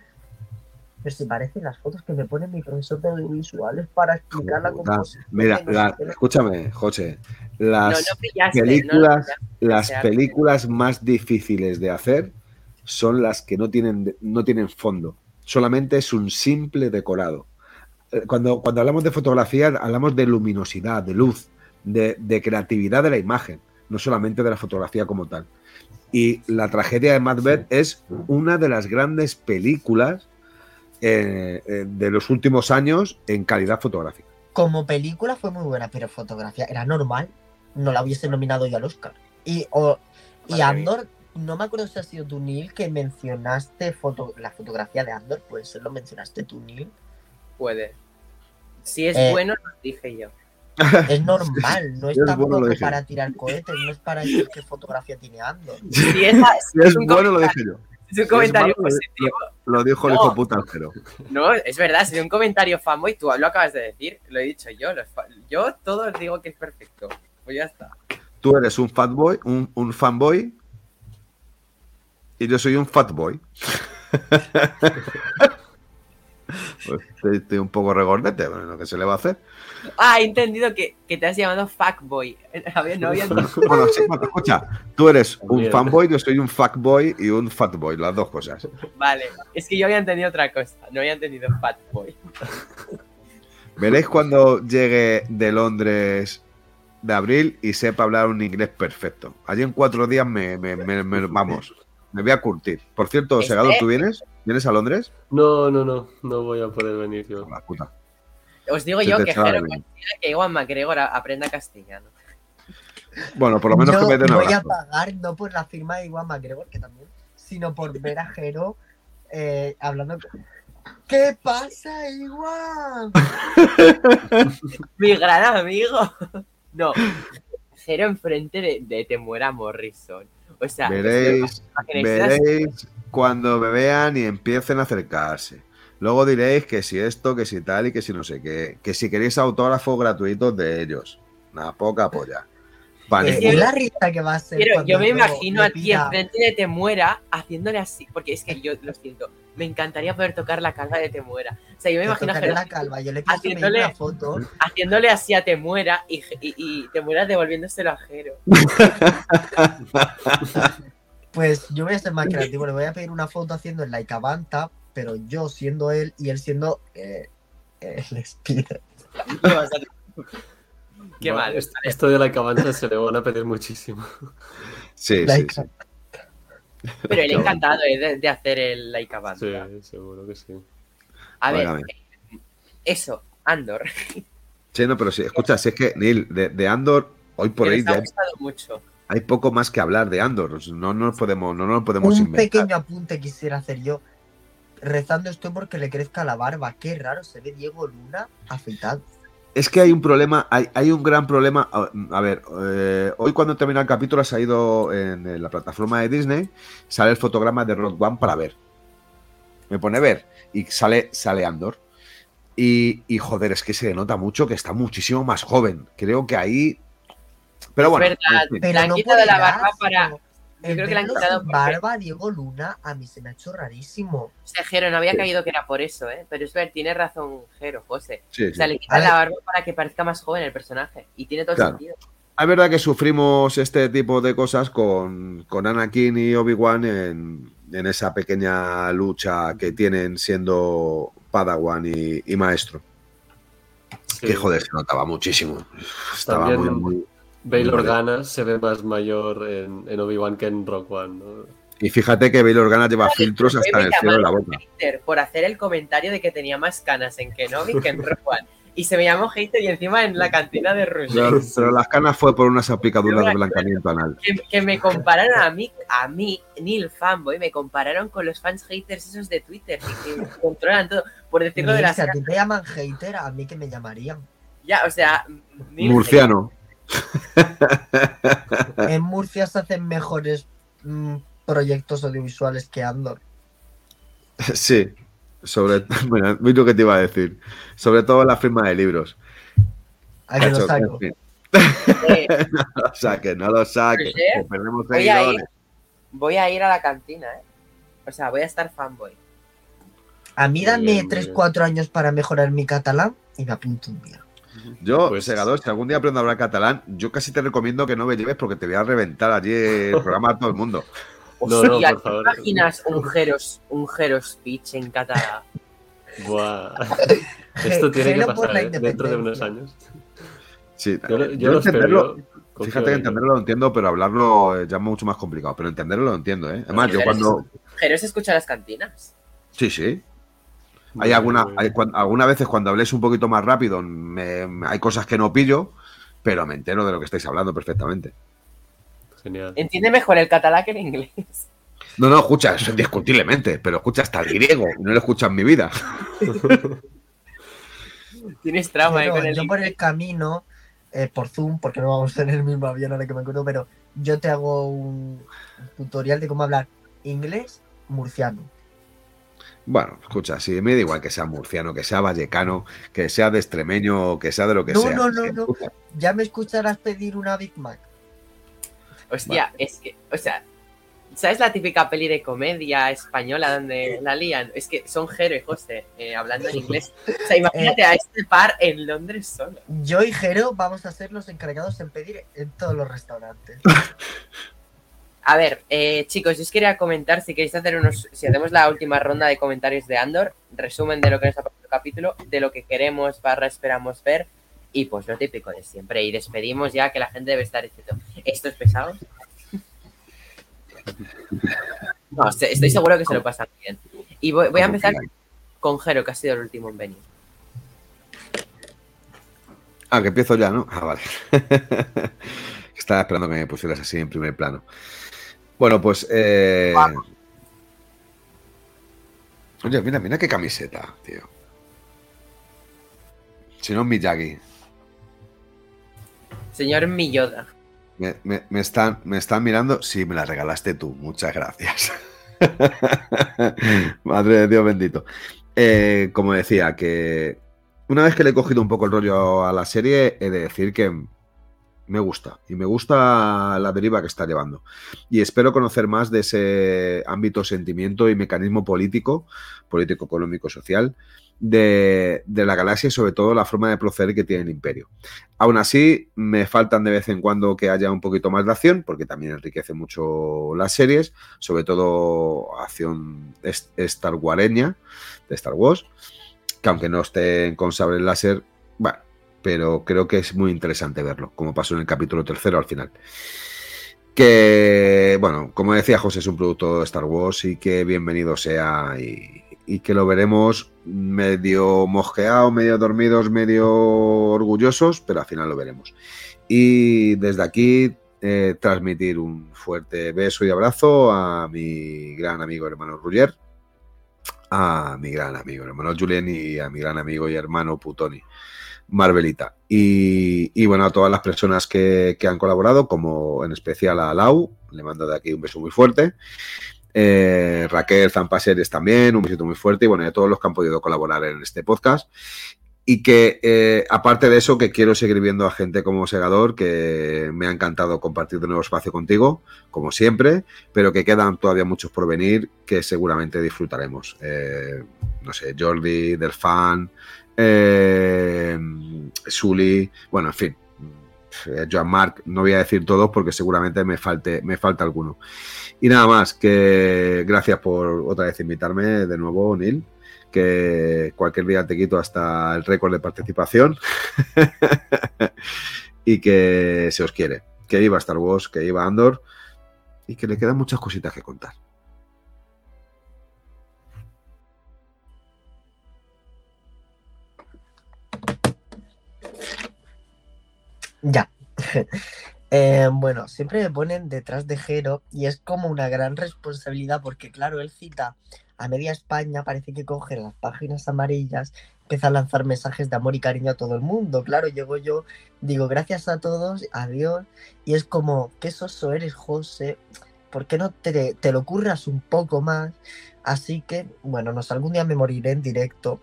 Pero se parecen las fotos que me pone mi profesor de audiovisuales para explicar la composición. Mira, la- escúchame, José. Las, no pillaste. no películas- las películas más difíciles de hacer son las que no tienen, no tienen fondo. Solamente es un simple decorado. Eh, Cuando, cuando hablamos de fotografía, hablamos de luminosidad, de luz, de, de creatividad de la imagen, no solamente de la fotografía como tal. Y la tragedia de Macbeth es una de las grandes películas eh, eh, de los últimos años en calidad fotográfica. como película fue muy buena, pero fotografía era normal. No la hubiese nominado ya al Oscar. Y, o- y Andor, no me acuerdo si ha sido tú, Neil, que mencionaste foto, la fotografía de Andor. Puede ser, lo mencionaste tú, Neil. Puede. Si es Eh, bueno, lo dije yo. Es normal, no es tampoco para tirar cohetes, no es para decir qué fotografía tiene Andor. Si es, si Si es un bueno, lo comentario- dije yo. si es un comentario malo, positivo. Lo dijo el hijo puta Algero. No, es verdad, si es un comentario fanboy, tú lo acabas de decir, lo he dicho yo. los yo todo os digo que es perfecto. Pues ya está. Tú eres un fatboy, un, un fanboy, y yo soy un fatboy. Pues estoy, estoy un poco regordete, bueno, lo que se le va a hacer. Ah, he entendido que, que te has llamado fuckboy. A ver, no había Bueno, sí, escucha, tú eres un fanboy, yo soy un fuckboy y un fatboy, las dos cosas. Vale, es que yo había entendido otra cosa. No había entendido fatboy. Veréis cuando llegue de Londres de abril y sepa hablar un inglés perfecto. Allí en cuatro días me, me- me- me- vamos, me voy a curtir. Por cierto, Este- Segado, ¿tú vienes? ¿Vienes a Londres? No, no, no, no voy a poder venir yo. La puta. Os digo Se yo te que Jero que Iwan McGregor a- aprenda castellano. Bueno, por lo menos Yo que me den voy a pagar no por la firma de Iwan McGregor, que también, sino por ver a Jero eh, hablando. con- ¿Qué pasa, Iwan? Mi gran amigo. No. Jero enfrente de, de Temuera Morrison. O sea, Veréis, veréis cuando me vean y empiecen a acercarse. Luego diréis que si esto, que si tal y que si no sé qué. Que si queréis autógrafos gratuitos de ellos. Una poca polla. Vale. Es la risa que va a ser. Pero yo me imagino a ti enfrente de Temuera haciéndole así, porque es que yo lo siento, me encantaría poder tocar la calva de Temuera. O sea, yo me imagino a la calva. Yo le haciéndole- una foto. haciéndole así a Temuera y, y, y Temuera devolviéndoselo a Jero. Pues yo voy a ser más creativo. Le voy a pedir una foto haciendo el Laika Banta, pero yo siendo él y él siendo eh, el Spider. Qué Bueno, mal. est- Esto de la cabanza se le van a pedir muchísimo. Sí, sí. Pero él encantado eh, de, de hacer el Band. Sí, seguro que sí. A ver, Válgame. eso, Andor. Sí, no, pero sí. Escucha, si es que, Neil, de, de Andor, hoy por ha ya gustado mucho. hay poco más que hablar de Andor. No nos podemos, no nos podemos Un inventar. pequeño apunte quisiera hacer yo. Rezando estoy porque le crezca la barba. Qué raro se ve Diego Luna afeitado. Es que hay un problema, hay, hay un gran problema. A, a ver, eh, hoy cuando termina el capítulo ha salido en, en la plataforma de Disney, sale el fotograma de Rock One para ver. Me pone ver y sale, sale Andor. Y, y, joder, es que se nota mucho que está muchísimo más joven. Creo que ahí. Pero bueno. verdad. quitado por la barba asco. para- Yo El creo que le han quitado porque- barba Diego Luna a mí se me ha hecho rarísimo. O sea, Jero, no había caído que era por eso, ¿eh? Pero es ver, tiene razón Jero, José. Sí, O sea, sí. le quitan la barba para que parezca más joven el personaje. Y tiene todo el sentido. Es verdad que sufrimos este tipo de cosas con, con Anakin y Obi-Wan en, en esa pequeña lucha que tienen siendo Padawan y, y maestro. Sí. Que joder, se notaba muchísimo. Estaba También- muy, muy- Bail. Organa se ve más mayor en, en Obi-Wan que en Rock One. ¿no? Y fíjate que Bail Organa lleva filtros hasta me en el cielo de la boca. hater por hacer el comentario de que tenía más canas en Kenobi que en Rogue One. Y se me llamó hater y encima en la cantina de Rush. Pero, pero las canas fue por unas aplicaduras de blancamiento anal. Que, que me compararon a mí, a mí, Neil Fanboy, me compararon con los fans haters esos de Twitter que, que controlan todo. Por decirlo de las si a ti te llaman hater, a mí que me llamarían. Ya, o sea, Neil Murciano. En Murcia se hacen mejores mm, proyectos audiovisuales que Andor. Sí. Sobre bueno, mira lo que te iba a decir. Sobre todo la firma de libros. A que lo saco. en fin, eh, no lo saques, no lo saques. Que perdemos voy a ir, voy a ir a la cantina, ¿eh? O sea, voy a estar fanboy. A mí dame bien, muy 3-4 años para mejorar mi catalán y me apunto un día. Yo, Pues- Segador, si algún día aprendo a hablar catalán, yo casi te recomiendo que no me lleves porque te voy a reventar allí el programa a todo el mundo. No, no, por favor. ¿te imaginas un Jero, un en catalán? Buah. Esto tiene que pasar ¿eh? dentro de unos años. Sí, Yo, lo- yo yo lo entenderlo, fíjate que entenderlo lo entiendo, pero hablarlo es ya mucho más complicado. Pero entenderlo lo entiendo, ¿eh? Además, yo cuando. Jero se escucha las cantinas. Sí, sí. Hay bien, alguna, muy bien. hay cuan- algunas veces cuando habléis un poquito más rápido, me- me- hay cosas que no pillo, pero me entero de lo que estáis hablando perfectamente. Genial. Entiende mejor el catalán que el inglés. No, no, escucha, eso indiscutiblemente, pero escucha hasta el griego no lo escucha en mi vida. Tienes trauma eh, con el yo por el camino, eh, por Zoom, porque no vamos a tener el mismo avión ahora que me acuerdo, pero yo te hago un tutorial de cómo hablar inglés murciano. Bueno, escucha, sí, me da igual que sea murciano, que sea vallecano, que sea de extremeño, que sea de lo que No, sea. no, no, no. escucha. Ya me escucharás pedir una Big Mac. Hostia, es que, o sea, ¿Sabes la típica peli de comedia española donde la lían? Es que son Jero y José eh, hablando en inglés. O sea, imagínate a este par en Londres solo. Yo y Jero vamos a ser los encargados en pedir en todos los restaurantes. A ver, eh, chicos, yo os quería comentar si queréis hacer unos. Si hacemos la última ronda de comentarios de Andor, resumen de lo que nos ha pasado el capítulo, de lo que queremos, barra esperamos ver, y pues lo típico de siempre. Y despedimos ya que la gente debe estar diciendo, ¿esto es pesado? No, estoy seguro que se lo pasan bien. Y voy, voy a empezar con Jero, que ha sido el último en venir. Ah, que empiezo ya, ¿no? Ah, vale. Estaba esperando que me pusieras así en primer plano. Bueno, pues. eh, Oye, mira, mira qué camiseta, tío. Si no, Miyagi. Señor Milloda. Me, me- me están, me están mirando. Sí, me la regalaste tú. Muchas gracias. Madre de Dios bendito. Eh, como decía, que una vez que le he cogido un poco el rollo a la serie, he de decir que me gusta. Y me gusta la deriva que está llevando. Y espero conocer más de ese ámbito, sentimiento y mecanismo político, político, económico, social, de, de la galaxia y sobre todo la forma de proceder que tiene el imperio. Aún así, me faltan de vez en cuando que haya un poquito más de acción, porque también enriquece mucho las series, sobre todo acción Star de Star Wars, que aunque no estén con sable láser, pero creo que es muy interesante verlo, como pasó en el capítulo tercero al final. Que, bueno, como decía José, es un producto de Star Wars y que bienvenido sea y, que lo veremos medio mosqueado, medio dormidos, medio orgullosos, pero al final lo veremos. Y desde aquí eh, transmitir un fuerte beso y abrazo a mi gran amigo hermano Ruller, a mi gran amigo hermano Julien y a mi gran amigo y hermano Putoni. Marvelita. Y, bueno, a todas las personas que, que, han colaborado, como en especial a Lau, le mando de aquí un beso muy fuerte. Eh, Raquel Zampaseres también, un besito muy fuerte. Y bueno, y a todos los que han podido colaborar en este podcast. Y que, eh, aparte de eso, que quiero seguir viendo a gente como Segador, que me ha encantado compartir de nuevo espacio contigo, como siempre, pero que quedan todavía muchos por venir que seguramente disfrutaremos. Eh, no sé, Jordi, Delfan, eh, Sully, bueno, en fin, eh, Joan Marc, no voy a decir todos porque seguramente me, falte, me falta alguno. Y nada más, que gracias por otra vez invitarme de nuevo, Neil, que cualquier día te quito hasta el récord de participación. Y que se os quiere, que iba Star Wars, que iba Andor. Y que le quedan muchas cositas que contar. Ya. eh, bueno, siempre me ponen detrás de Jero y es como una gran responsabilidad porque, claro, él cita a media España, parece que coge las páginas amarillas, empieza a lanzar mensajes de amor y cariño a todo el mundo. Claro, llego yo, digo gracias a todos, adiós, y es como, qué soso eres, José, ¿por qué no te, te lo curras un poco más? Así que, bueno, no algún día me moriré en directo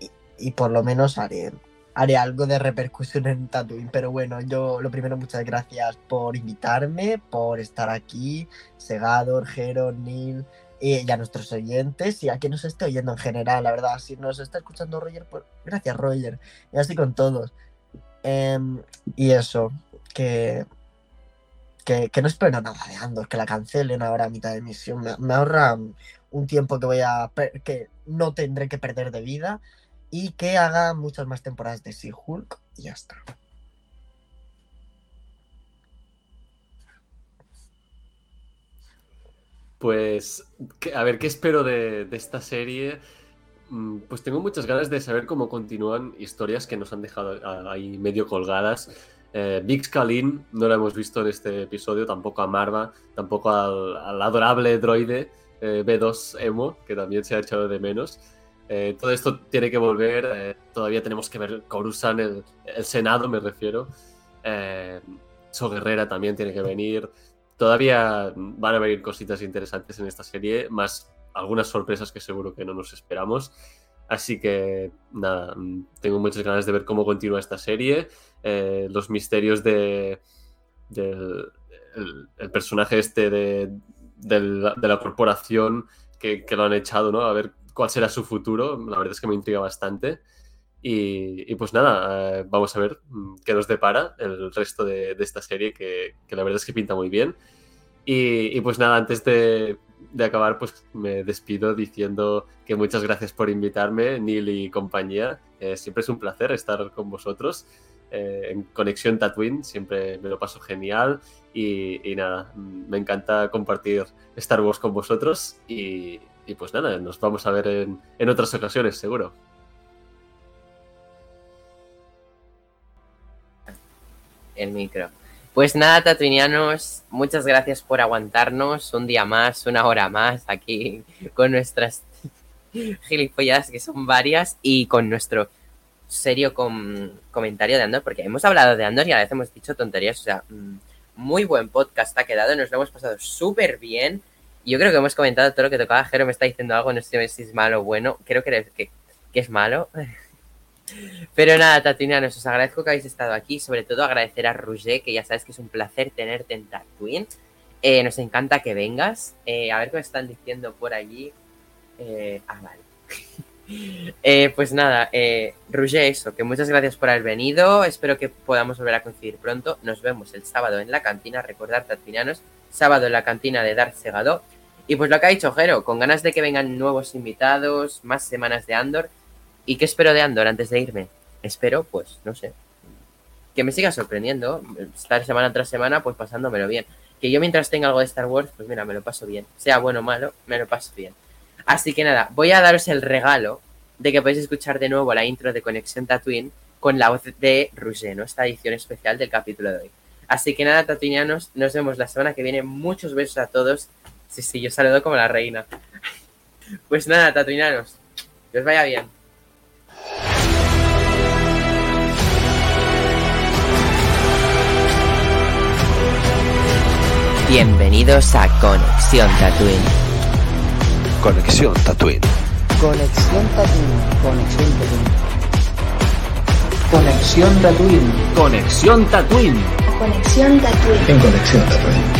y, y por lo menos haré haré algo de repercusión en Tatooine. Pero bueno, yo lo primero, muchas gracias por invitarme, por estar aquí, Segador, Jero, Neil, y a nuestros oyentes y a quien nos esté oyendo en general, la verdad. Si nos está escuchando Roger, pues gracias, Roger. Y así con todos. Eh, y eso, que, que, que, no espero nada de Andor, que la cancelen ahora a mitad de emisión. Me, me ahorra un tiempo que voy a que no tendré que perder de vida y que haga muchas más temporadas de She-Hulk y ya está. Pues, a ver, ¿qué espero de, esta serie? Pues tengo muchas ganas de saber cómo continúan historias que nos han dejado ahí medio colgadas. Eh, Big Kalin no la hemos visto en este episodio, tampoco a Marva, tampoco al, al adorable droide eh, B2 Emo, que también se ha echado de menos. Eh, todo esto tiene que volver. Eh, todavía tenemos que ver Coruscant, el, el Senado, me refiero. Eh, So Guerrera también tiene que venir. Todavía van a venir cositas interesantes en esta serie, más algunas sorpresas que seguro que no nos esperamos. Así que nada, tengo muchas ganas de ver cómo continúa esta serie. Eh, los misterios de, del el, personaje este de de la corporación que, que lo han echado, ¿no? A ver cuál será su futuro. La verdad es que me intriga bastante. Y, y pues nada, eh, vamos a ver mm, qué nos depara el resto de, de esta serie, que, que la verdad es que pinta muy bien. Y, y pues nada, antes de, de acabar, pues me despido diciendo que muchas gracias por invitarme, Neil y compañía. Eh, siempre es un placer estar con vosotros. eh, en Conexión Tatooine siempre me lo paso genial y, y nada, mm, me encanta compartir Star Wars con vosotros y, y pues nada, nos vamos a ver en, en otras ocasiones, seguro. el micro. Pues nada, tatuinianos, muchas gracias por aguantarnos un día más, una hora más aquí con nuestras gilipollas que son varias y con nuestro serio com- comentario de Andor, porque hemos hablado de Andor y a vez hemos dicho tonterías, o sea, mm, muy buen podcast ha quedado, nos lo hemos pasado súper bien. Yo creo que hemos comentado todo lo que tocaba. Jero me está diciendo algo, no sé si es malo o bueno. Creo que, que, que es malo. Pero nada, Tatooineanos, os agradezco que habéis estado aquí. Sobre todo agradecer a Roger, que ya sabes que es un placer tenerte en Tatooine. Eh, nos encanta que vengas. Eh, a ver qué me están diciendo por allí. Eh, ah, vale. Eh, pues nada, Roger, eso, que muchas gracias por haber venido. Espero que podamos volver a coincidir pronto. Nos vemos el sábado en la cantina. Recordad, Tatooineanos, sábado en la cantina de Darth Segado. Y pues lo que ha dicho Jero, con ganas de que vengan nuevos invitados, más semanas de Andor. ¿Y qué espero de Andor antes de irme? Espero, pues, no sé, que me siga sorprendiendo, estar semana tras semana, pues pasándomelo bien. Que yo mientras tenga algo de Star Wars, pues mira, me lo paso bien. Sea bueno o malo, me lo paso bien. Así que nada, voy a daros el regalo de que podéis escuchar de nuevo la intro de Conexión Tatooine con la voz de Roger, ¿no? Esta edición especial del capítulo de hoy. Así que nada, tatuinianos, nos vemos la semana que viene. Muchos besos a todos. Sí, sí, yo saludo como la reina. Pues nada, tatuinianos, que os vaya bien. Bienvenidos a Conexión Tatooine. Conexión Tatooine. Conexión Tatooine. Conexión Tatooine. Conexión Conexión Tatooine. Tatooine. Conexión Tatooine. En Conexión Tatooine.